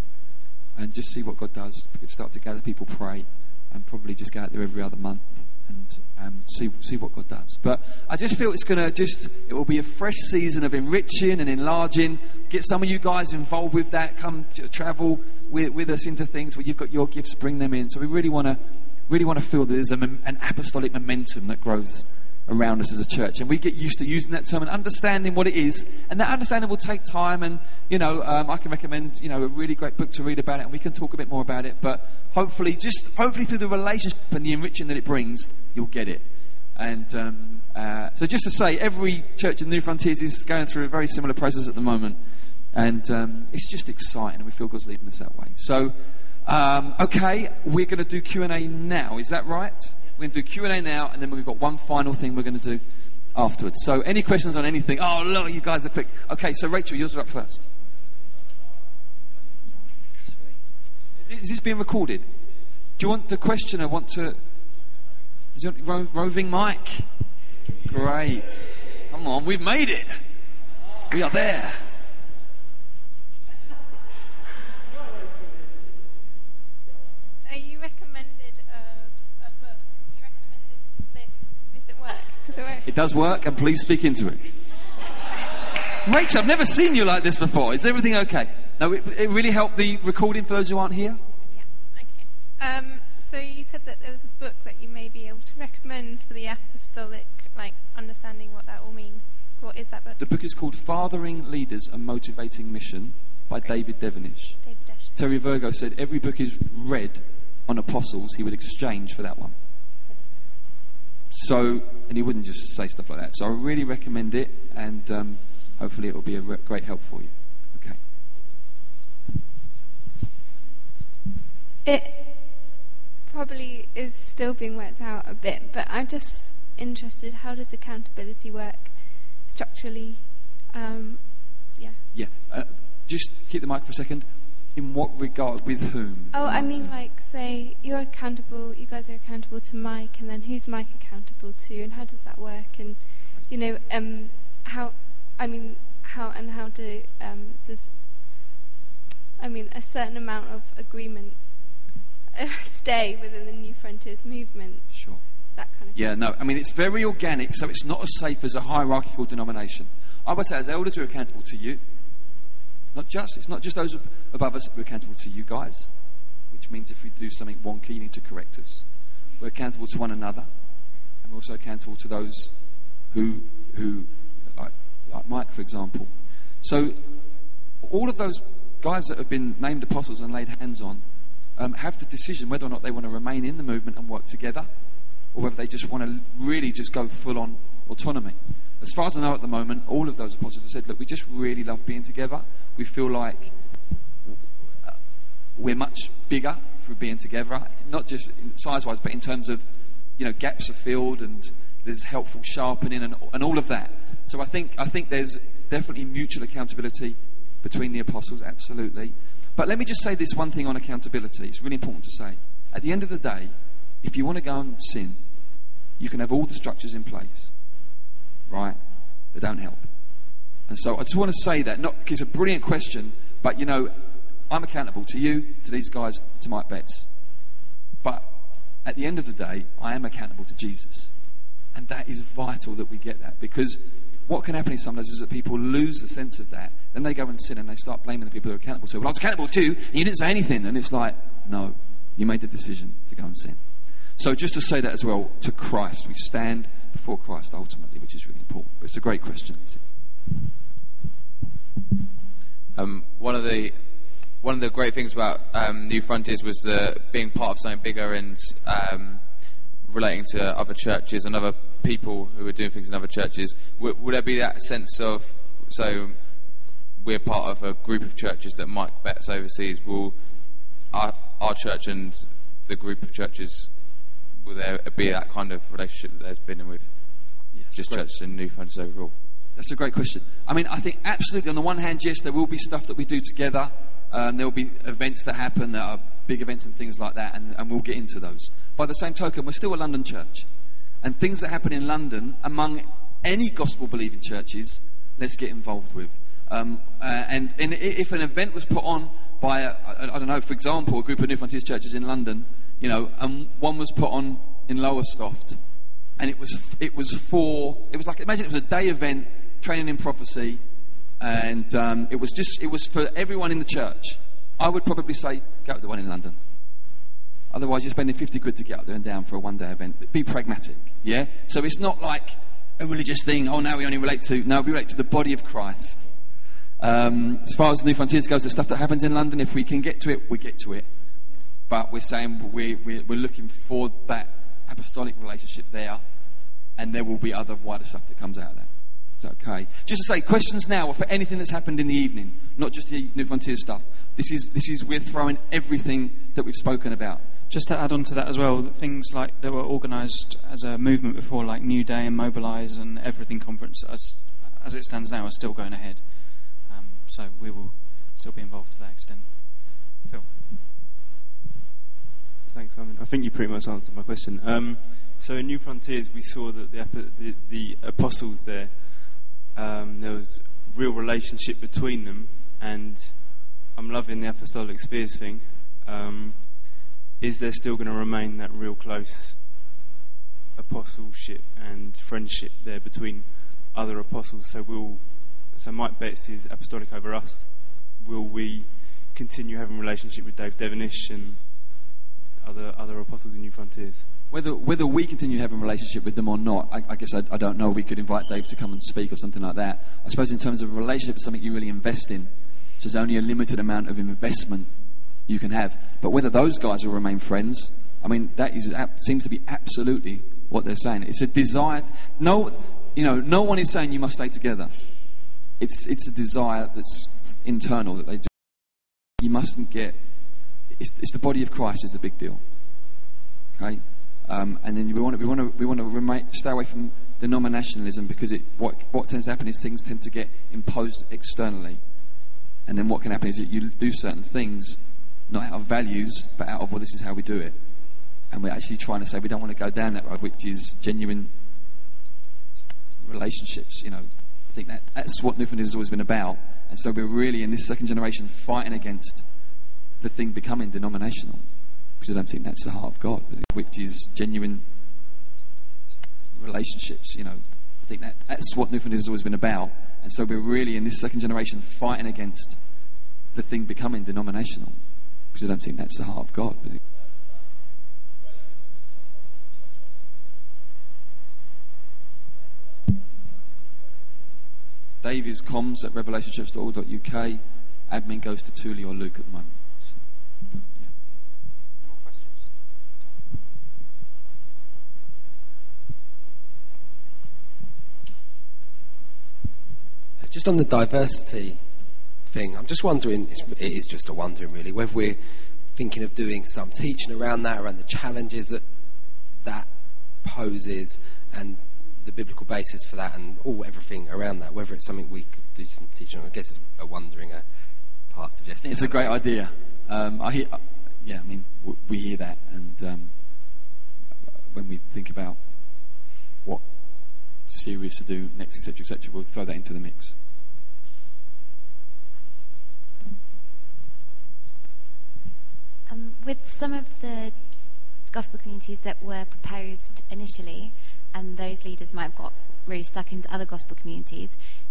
and just see what God does. We could start to gather people, pray, and probably just go out there every other month and um, see see what God does. But I just feel it's going to just it will be a fresh season of enriching and enlarging. Get some of you guys involved with that. Come travel with, with us into things where you've got your gifts. Bring them in. So we really want to really want to feel that there's a, an apostolic momentum that grows around us as a church. And we get used to using that term and understanding what it is. And that understanding will take time. And, you know, um, I can recommend, you know, a really great book to read about it and we can talk a bit more about it. But hopefully, just hopefully through the relationship and the enriching that it brings, you'll get it. And um, uh, so just to say, every church in New Frontiers is going through a very similar process at the moment. And um, it's just exciting and we feel God's leading us that way. So, um, okay, we're going to do Q&A now. Is that right? We're going to do Q&A now, and then we've got one final thing we're going to do afterwards. So, any questions on anything? Oh, look, you guys are quick. Okay, so Rachel, yours are up first. Is this being recorded? Do you want the questioner want to? Is it ro- roving mic? Great. Come on, we've made it. We are there. Uh, you recommended uh, a book. You recommended that. Does it work? Does it does work, and please speak into it. Rachel, I've never seen you like this before. Is everything okay? No, it, it really helped the recording for those who aren't here. Yeah. Okay. Um, so you said that there was a book that you may be able to recommend for the apostolic, like understanding what that all means. What is that book? The book is called Fathering Leaders and Motivating Mission by David Devenish. David Dash. Terry Virgo said every book is read on apostles he would exchange for that one. So, and he wouldn't just say stuff like that. So I really recommend it, and um, hopefully it will be a re- great help for you. Okay. It probably is still being worked out a bit, but I'm just interested how does accountability work structurally? Um, yeah. Yeah. Uh, just keep the mic for a second. In what regard? With whom? Oh, I mean, like, say you're accountable, you guys are accountable to Mike, and then who's Mike accountable to, and how does that work? And, you know, um, how, I mean, how and how do, um, does, I mean, a certain amount of agreement uh, stay within the New Frontiers movement? Sure. That kind of Yeah, no. I mean, it's very organic, so it's not as safe as a hierarchical denomination. I would say, as elders, we're accountable to you. Not just. It's not just those above us. We're accountable to you guys, which means if we do something wonky, you need to correct us. We're accountable to one another, and we're also accountable to those who, who, like, like Mike, for example. So, all of those guys that have been named apostles and laid hands on um, have the decision whether or not they want to remain in the movement and work together, or whether they just want to really just go full on autonomy. As far as I know at the moment, all of those apostles have said, look, we just really love being together. We feel like uh, we're much bigger through being together, not just size wise, but in terms of, you know, gaps are filled and there's helpful sharpening and, and all of that. So I think, I think there's definitely mutual accountability between the apostles, absolutely. But let me just say this one thing on accountability. It's really important to say. At the end of the day, if you want to go and sin, you can have all the structures in place, right? They don't help. And so I just want to say that. Not, it's a brilliant question, but you know, I'm accountable to you, to these guys, to Mike Betts. But at the end of the day, I am accountable to Jesus. And that is vital that we get that because what can happen sometimes is that people lose the sense of that. Then they go and sin and they start blaming the people who are accountable to. Well, I was accountable to you, and you didn't say anything. And it's like, no, you made the decision to go and sin. So just to say that as well, to Christ, we stand before Christ ultimately, which is really important. But it's a great question. Um, one of the one of the great things about um, New Frontiers was the being part of something bigger and um, relating to other churches and other people who are doing things in other churches. W- would there be that sense of so we're part of a group of churches that Mike Betts oversees? Will our, our church and the group of churches will there be that kind of relationship that there's been with Yes, just great. churches and New Frontiers overall? That's a great question. I mean, I think absolutely on the one hand, yes, there will be stuff that we do together. Um, there will be events that happen that are big events and things like that, and, and we'll get into those. By the same token, we're still a London church. And things that happen in London, among any gospel believing churches, let's get involved with. Um, uh, and, and if an event was put on by, a, I, I don't know, for example, a group of New Frontiers churches in London, you know, and one was put on in Lowestoft, and it was it was for it was like imagine it was a day event training in prophecy and um, it was just it was for everyone in the church. I would probably say go to the one in london. Otherwise you're spending 50 quid to get up there and down for a one day event. Be pragmatic yeah? So it's not like a religious thing oh now we only relate to no we relate to the body of christ. Um, as far as new frontiers goes the stuff that happens in london if we can get to it we get to it but we're saying we're, we're, we're looking for that apostolic relationship there, and there will be other wider stuff that comes out of that. It's okay? Just to say, questions now are for anything that's happened in the evening, not just the New Frontier stuff. This is, this is we're throwing everything that we've spoken about. Just to add on to that as well, things like that were organised as a movement before, like New Day and Mobilise and Everything Conference, as as it stands now, are still going ahead. Um, so we will still be involved to that extent. Phil. Thanks, Simon. I think you pretty much answered my question. Um, so in New Frontiers, we saw that the, the, the apostles there, um, there was real relationship between them, and I'm loving the apostolic spheres thing. Um, is there still going to remain that real close apostleship and friendship there between other apostles? So will so Mike Betts is apostolic over us. Will we continue having relationship with Dave Devenish and other other apostles in New Frontiers? Whether, whether we continue having a relationship with them or not, I, I guess I, I don't know. We could invite Dave to come and speak or something like that. I suppose in terms of a relationship, it's something you really invest in. So there's only a limited amount of investment you can have. But whether those guys will remain friends, I mean, that is seems to be absolutely what they're saying. It's a desire. No, you know, no one is saying you must stay together. It's it's a desire that's internal that they do. You mustn't get. It's, it's the body of Christ is the big deal. Okay, um, and then we want to we want to we want to stay away from denominationalism because it what what tends to happen is things tend to get imposed externally, and then what can happen is that you do certain things not out of values but out of well this is how we do it, and we're actually trying to say we don't want to go down that road, which is genuine relationships. You know, I think that that's what New Frontiers has always been about, and so we're really in this second generation fighting against the thing becoming denominational because I don't think that's the heart of God, which is genuine relationships. You know, I think that that's what New Frontiers has always been about, and so we're really in this second generation fighting against the thing becoming denominational because I don't think that's the heart of God. Dave is comms at revelationchurch.org.uk. Admin goes to Thule or Luke at the moment. So, yeah. Any more questions? Just on the diversity thing, I'm just wondering, it is just a wondering really, whether we're, thinking of doing some teaching around that, around the challenges that that poses, and the biblical basis for that, and all everything around that. Whether it's something we could do some teaching. on. I guess it's a wondering a part suggestion. it's a great idea. Um, I hear, yeah, I mean, w- we hear that, and um, when we think about what series to do next, etc., etc., we'll throw that into the mix. Um, with some of the gospel communities that were proposed initially, and those leaders might have got really stuck into other gospel communities,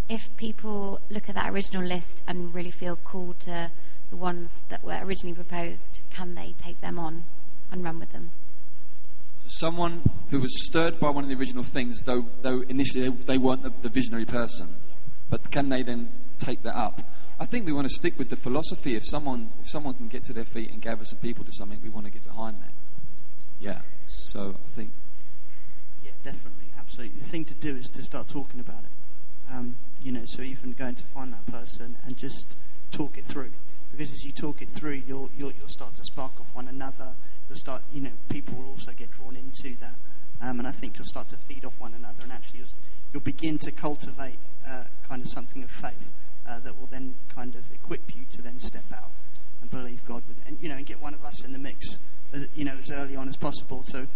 if people look at that original list and really feel called to the ones that were originally proposed, can they take them on and run with them? So someone who was stirred by one of the original things, though, though initially they, they weren't the, the visionary person, but can they then take that up? I think we want to stick with the philosophy. If someone, if someone can get to their feet and gather some people to something, we want to get behind that. Yeah. So I think Yeah, definitely, absolutely. The thing to do is to start talking about it. Um, you know, so even going to find that person and just talk it through. Because as you talk it through, you'll you'll, you'll start to spark off one another. You'll start, you know, people will also get drawn into that, um, and I think you'll start to feed off one another, and actually you'll, you'll begin to cultivate uh, kind of something of faith uh, that will then kind of equip you to then step out and believe God with it, and you know, and get one of us in the mix, as, you know, as early on as possible. So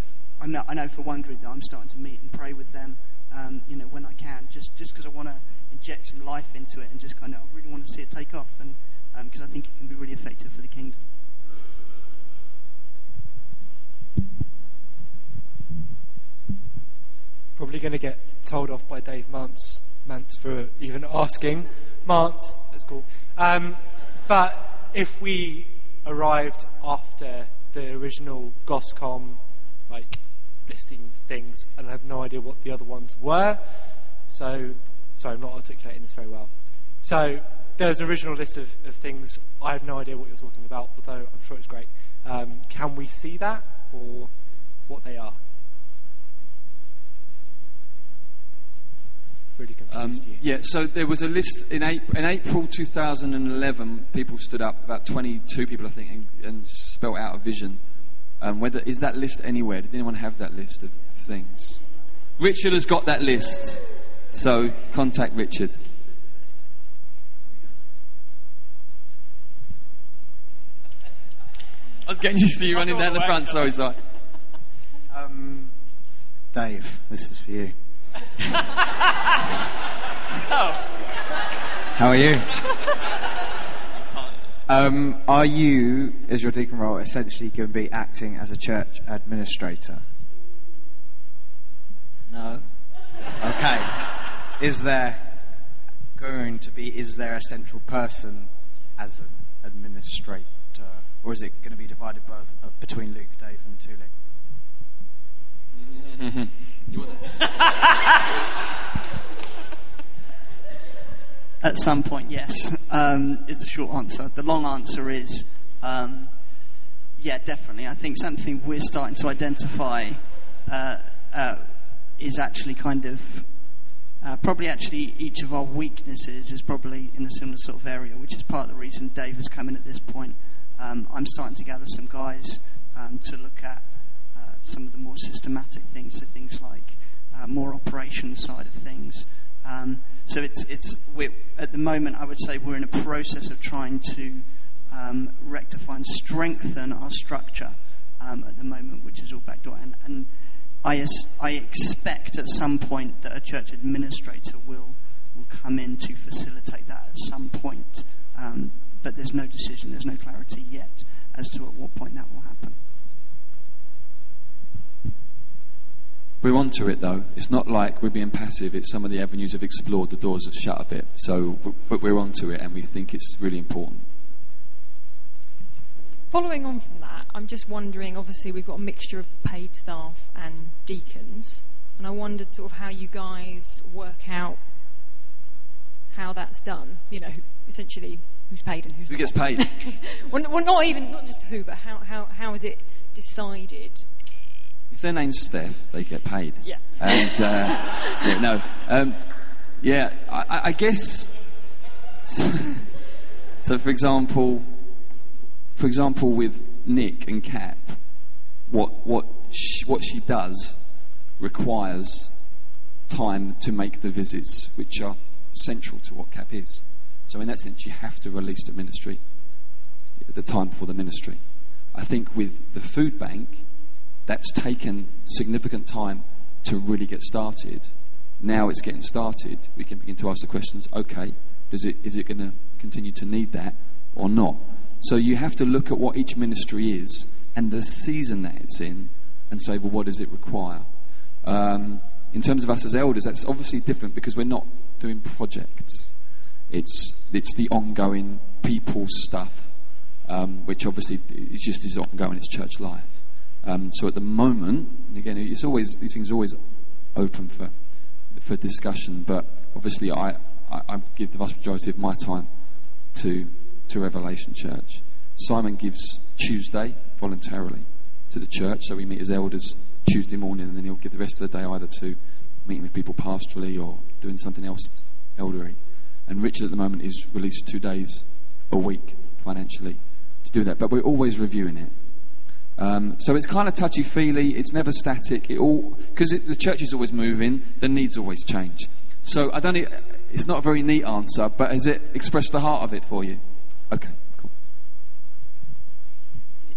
I know, I know for one group that I'm starting to meet and pray with them, um, you know, when I can, just just because I want to inject some life into it and just kind of, I really want to see it take off, and because I think it can be really effective for the kingdom. Probably going to get told off by Dave Mance, Mance for even asking. Mance, that's cool. Um, but if we arrived after the original GOSCOM, like listing things, and I have no idea what the other ones were, so sorry, I'm not articulating this very well. So there's an original list of, of things. I have no idea what you're talking about, although I'm sure it's great. Um, can we see that or what they are? Really Um, you. yeah, so there was a list in April, in April 2011. People stood up, about 22 people, I think, and, and spelt out a vision. Um, whether is that list anywhere? Did anyone have that list of things? Richard has got that list, so contact Richard. I was getting used to you running down the front. Sorry, sorry. Um, Dave, this is for you. How are you? Um, are you, as your deacon role, essentially going to be acting as a church administrator? No. Okay. Is there going to be, is there a central person as an administrator? Or is it going to be divided both, uh, between Luke, Dave, and Tule? At some point, yes, um, is the short answer. The long answer is, um, yeah, definitely. I think something we're starting to identify uh, uh, is actually kind of uh, probably actually each of our weaknesses is probably in a similar sort of area, which is part of the reason Dave has come in at this point. Um, I'm starting to gather some guys um, to look at some of the more systematic things, so things like uh, more operations side of things. Um, so it's it's at the moment I would say we're in a process of trying to um, rectify and strengthen our structure um, at the moment, which is all backdoor. And, and I, I expect at some point that a church administrator will will come in to facilitate that at some point. Um, but there's no decision, there's no clarity yet as to at what point that will happen. We're onto it though. It's not like we're being passive. It's some of the avenues have explored. The doors have shut a bit. So, but we're onto it, and we think it's really important. Following on from that, I'm just wondering obviously, we've got a mixture of paid staff and deacons, and I wondered sort of how you guys work out how that's done. You know, essentially, who's paid and who's Who not. gets paid? well, well, not even, not just who, but how, how, how is it decided? If their name's Steph, they get paid. Yeah. And uh, yeah, no, um, yeah, I, I- guess. So, for example, for example, with Nick and Cap, what what she, what she does requires time to make the visits, which are central to what Cap is. So in that sense, you have to release the ministry, the time for the ministry. I think with the food bank, that's taken significant time to really get started. Now it's getting started. We can begin to ask the questions: Okay, does it is it going to continue to need that or not? So you have to look at what each ministry is and the season that it's in, and say, well, what does it require? Um, in terms of us as elders, that's obviously different because we're not doing projects. It's it's the ongoing people stuff, um, which obviously is just is ongoing. It's church life. Um, so at the moment, again, it's always these things are always open for for discussion. But obviously, I, I, I give the vast majority of my time to to Revelation Church. Simon gives Tuesday voluntarily to the church, so we meet as elders Tuesday morning, and then he'll give the rest of the day either to meeting with people pastorally or doing something else elderly. And Richard at the moment is released two days a week financially to do that, but we're always reviewing it. Um, so it's kind of touchy feely. It's never static. It all because the church is always moving. The needs always change. So I don't. It's not a very neat answer, but has it expressed the heart of it for you? Okay. Cool.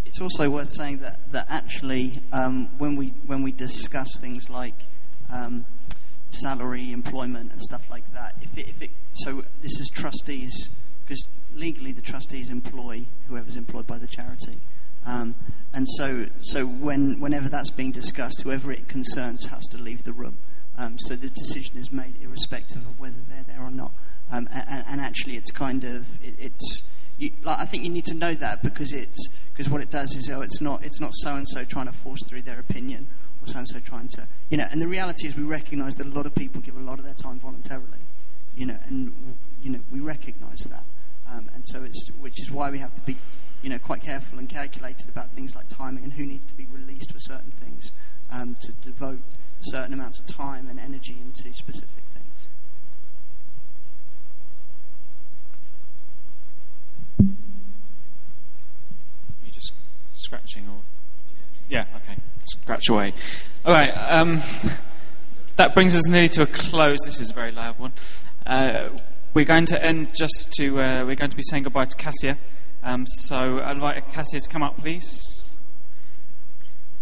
It's also worth saying that, that actually, um, when we when we discuss things like um, salary, employment, and stuff like that, if it, if it so this is trustees because legally the trustees employ whoever's employed by the charity, um, and so so when whenever that's being discussed, whoever it concerns has to leave the room. Um, so the decision is made irrespective of whether they're there or not. Um, and, and actually, it's kind of it, it's. You, like, I think you need to know that because it's because what it does is oh, it's not it's not so and so trying to force through their opinion or so and so trying to you know. And the reality is we recognise that a lot of people give a lot of their time voluntarily, you know, and you know we recognise that, um, and so it's which is why we have to be you know quite careful and calculated about things like timing and who needs to be released for certain things um, to devote certain amounts of time and energy into specific things. you just scratching or? Yeah, okay. Scratch away. All right. Um, that brings us nearly to a close. This is a very loud one. Uh, we're going to end just to. Uh, we're going to be saying goodbye to Cassia. Um, so I'd invite Cassia to come up, please.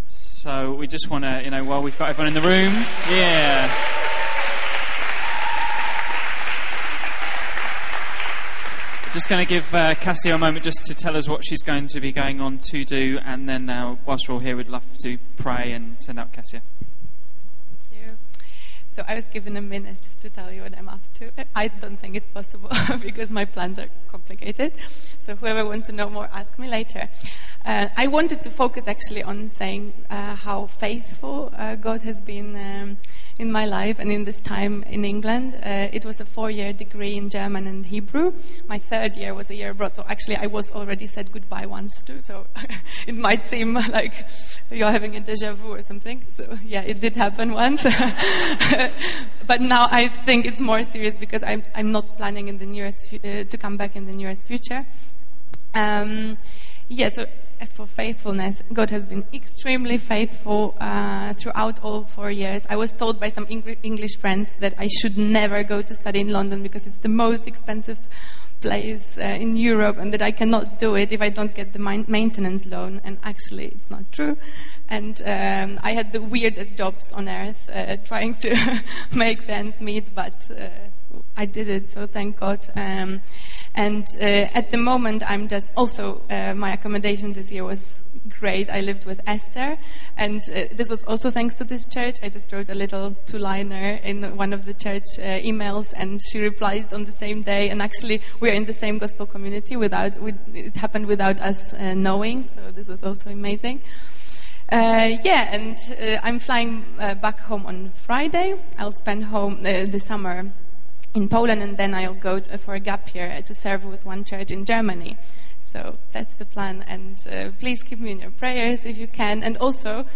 So we just want to, you know, while we've got everyone in the room, yeah. Just going to give uh, Cassia a moment just to tell us what she's going to be going on to do, and then uh, whilst we're all here, we'd love to pray and send out Cassia. So I was given a minute to tell you what I'm up to. I don't think it's possible because my plans are complicated. So whoever wants to know more, ask me later. Uh, I wanted to focus actually on saying uh, how faithful uh, God has been um, in my life and in this time in England. Uh, it was a four-year degree in German and Hebrew. My third year was a year abroad. So actually, I was already said goodbye once too. So it might seem like you're having a deja vu or something. So yeah, it did happen once. but now I think it's more serious because I'm, I'm not planning in the nearest uh, to come back in the nearest future. Um, yeah, so as for faithfulness, God has been extremely faithful uh, throughout all four years. I was told by some English friends that I should never go to study in London because it's the most expensive place uh, in Europe and that I cannot do it if I don't get the maintenance loan. And actually, it's not true. And um, I had the weirdest jobs on earth uh, trying to make ends meet, but uh, I did it, so thank God. Um, and uh, at the moment, I'm just also, uh, my accommodation this year was great. I lived with Esther, and uh, this was also thanks to this church. I just wrote a little two liner in one of the church uh, emails, and she replied on the same day. And actually, we are in the same gospel community without, with, it happened without us uh, knowing, so this was also amazing. Uh, yeah, and uh, I'm flying uh, back home on Friday. I'll spend home uh, the summer in Poland, and then I'll go uh, for a gap year to serve with one church in Germany. So that's the plan, and uh, please keep me in your prayers if you can. And also,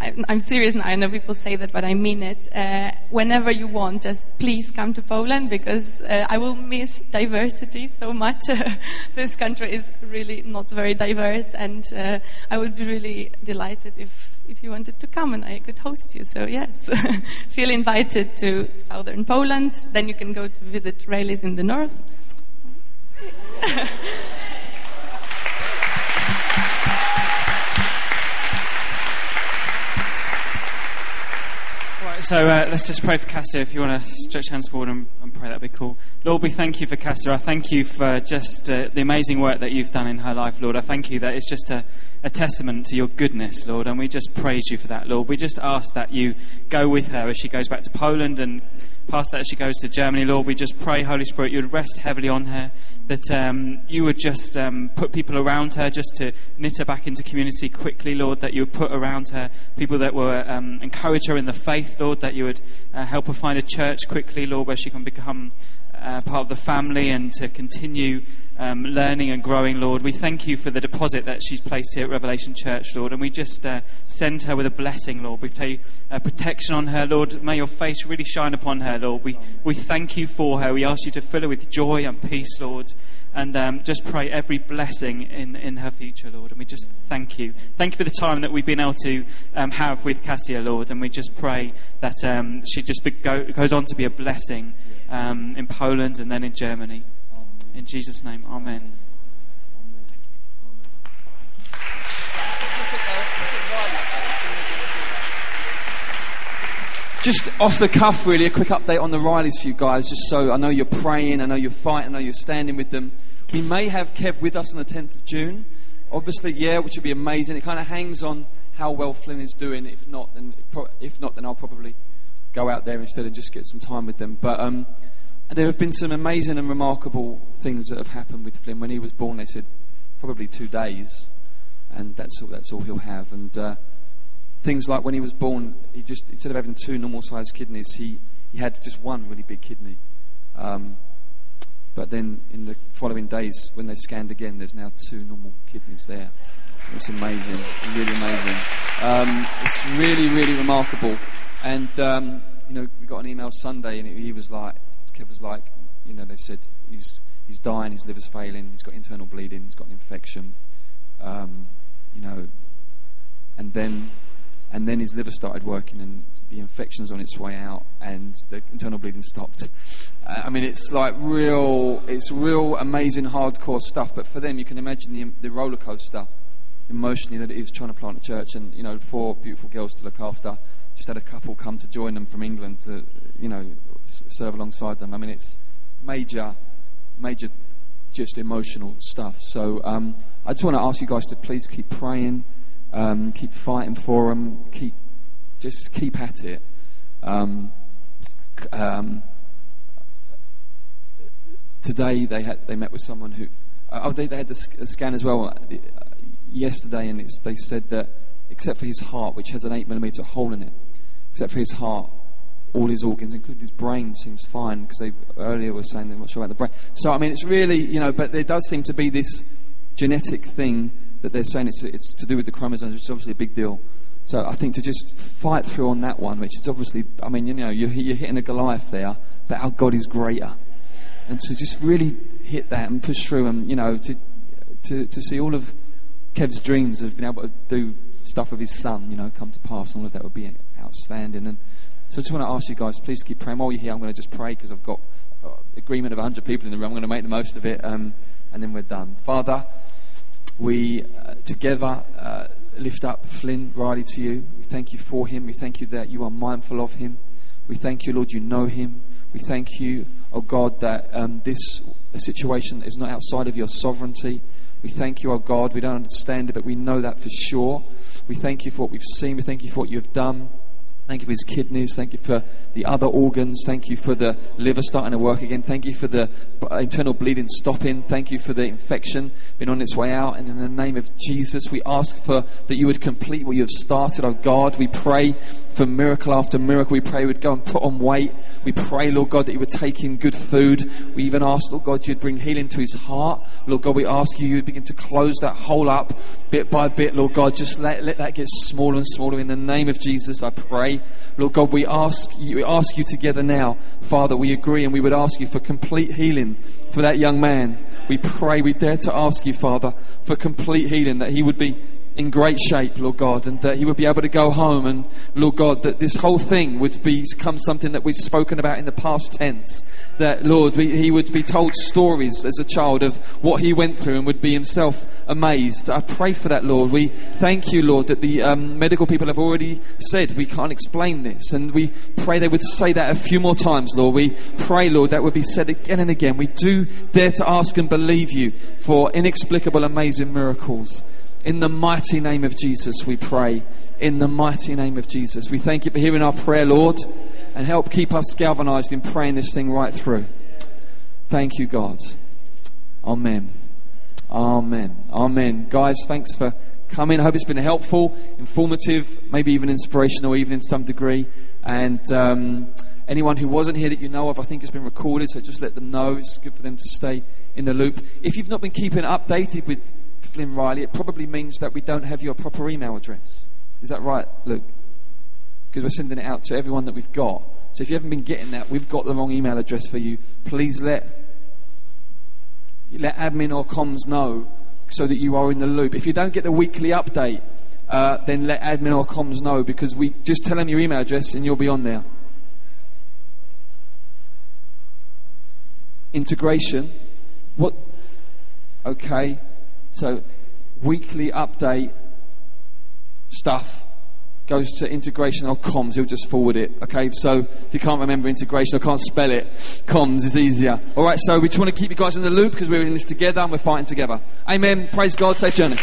I'm, serious now. I know people say that, but I mean it. Uh, whenever you want, just please come to Poland because uh, I will miss diversity so much. this country is really not very diverse, and uh, I would be really delighted if if you wanted to come and I could host you. So yes, feel invited to southern Poland. Then you can go to visit Rayleighs in the north. so uh, let's just pray for Cassia. If you want to stretch hands forward and, and pray, that'd be cool. Lord, we thank you for Cassia. I thank you for just uh, the amazing work that you've done in her life, Lord. I thank you that it's just a, a testament to your goodness, Lord, and we just praise you for that, Lord. We just ask that you go with her as she goes back to Poland and past that she goes to Germany, Lord. We just pray, Holy Spirit, you would rest heavily on her, that um, you would just um, put people around her just to knit her back into community quickly, Lord, that you would put around her people that will um, encourage her in the faith, Lord, that you would uh, help her find a church quickly, Lord, where she can become uh, part of the family and to continue um, learning and growing, Lord. We thank you for the deposit that she's placed here at Revelation Church, Lord, and we just uh, send her with a blessing, Lord. We pray uh, protection on her, Lord. May your face really shine upon her, Lord. We, we thank you for her. We ask you to fill her with joy and peace, Lord. And um, just pray every blessing in, in her future, Lord. And we just thank you. Thank you for the time that we've been able to um, have with Cassia, Lord. And we just pray that um, she just go, goes on to be a blessing um, in Poland and then in Germany. In Jesus' name, Amen. Just off the cuff, really, a quick update on the Rileys for you guys, just so I know you're praying, I know you're fighting, I know you're standing with them. We may have Kev with us on the 10th of June. Obviously, yeah, which would be amazing. It kind of hangs on how well Flynn is doing. If not, then if not, then I'll probably go out there instead and just get some time with them. But um, there have been some amazing and remarkable things that have happened with Flynn. When he was born, they said probably two days, and that's all. That's all he'll have. And uh, things like when he was born, he just instead of having two normal-sized kidneys, he he had just one really big kidney. Um, but then in the following days, when they scanned again, there's now two normal kidneys there. It's amazing, really amazing. Um, it's really, really remarkable. And um, you know, we got an email Sunday, and he was like, Kev was like, you know, they said he's he's dying, his liver's failing, he's got internal bleeding, he's got an infection, um, you know, and then and then his liver started working, and the infection's on its way out, and the internal bleeding stopped. Uh, I mean, it's like real, it's real amazing hardcore stuff. But for them, you can imagine the the roller coaster emotionally that it is trying to plant a church, and you know, four beautiful girls to look after. Just had a couple come to join them from England to, you know, serve alongside them. I mean, it's major, major, just emotional stuff. So um, I just want to ask you guys to please keep praying, um, keep fighting for them, keep just keep at it. Um, um today they had they met with someone who uh, oh they, they had the scan as well uh, yesterday, and they said that except for his heart, which has an eight millimeter hole in it, except for his heart, all his organs, including his brain, seems fine because they earlier were saying they're not sure about the brain. So I mean, it's really you know, but there does seem to be this genetic thing that they're saying it's it's to do with the chromosomes, which is obviously a big deal. So I think to just fight through on that one, which is obviously, I mean, you know, you're, you're hitting a Goliath there, but our God is greater, and to just really hit that and push through, and you know, to to to see all of Kev's dreams of being able to do stuff with his son, you know, come to pass, and all of that would be outstanding. And so I just want to ask you guys, please keep praying. While you're here, I'm going to just pray because I've got uh, agreement of 100 people in the room. I'm going to make the most of it, um, and then we're done. Father, we uh, together uh, lift up Flynn Riley to you. We thank you for him. We thank you that you are mindful of him. We thank you, Lord, you know him. We thank you, oh God, that um, this situation is not outside of your sovereignty. We thank you, oh God. We don't understand it, but we know that for sure. We thank you for what we've seen. We thank you for what you have done. Thank you for his kidneys. Thank you for the other organs. Thank you for the liver starting to work again. Thank you for the internal bleeding stopping. Thank you for the infection being on its way out. And in the name of Jesus, we ask for that you would complete what you have started, oh God. We pray for miracle after miracle. We pray you would go and put on weight. We pray, Lord God, that you would take in good food. We even ask, Lord God, you'd bring healing to his heart. Lord God, we ask you, you'd begin to close that hole up bit by bit, Lord God. Just let, let that get smaller and smaller. In the name of Jesus, I pray. Lord God, we ask you, we ask you together now, Father, we agree and we would ask you for complete healing for that young man. We pray, we dare to ask you, Father, for complete healing, that he would be in great shape, Lord God, and that he would be able to go home and, Lord God, that this whole thing would become something that we've spoken about in the past tense. That, Lord, he would be told stories as a child of what he went through and would be himself amazed. I pray for that, Lord. We thank you, Lord, that the um, medical people have already said we can't explain this, and we pray they would say that a few more times, Lord. We pray, Lord, that would be said again and again. We do dare to ask and believe you for inexplicable, amazing miracles. In the mighty name of Jesus, we pray. In the mighty name of Jesus. We thank you for hearing our prayer, Lord, and help keep us galvanized in praying this thing right through. Thank you, God. Amen. Amen. Amen. Guys, thanks for coming. I hope it's been helpful, informative, maybe even inspirational, even in some degree. And um, anyone who wasn't here that you know of, I think it's been recorded, so just let them know. It's good for them to stay in the loop. If you've not been keeping updated with Flynn Riley, it probably means that we don't have your proper email address. Is that right, Luke? Because we're sending it out to everyone that we've got. So if you haven't been getting that, we've got the wrong email address for you. Please let let admin or comms know so that you are in the loop. If you don't get the weekly update, uh, then let admin or comms know because we just tell them your email address and you'll be on there. Integration. What? Okay. So, weekly update stuff goes to integration or comms. He'll just forward it. Okay, so if you can't remember integration or can't spell it, comms is easier. All right, so we just want to keep you guys in the loop because we're in this together and we're fighting together. Amen. Praise God. Safe journey.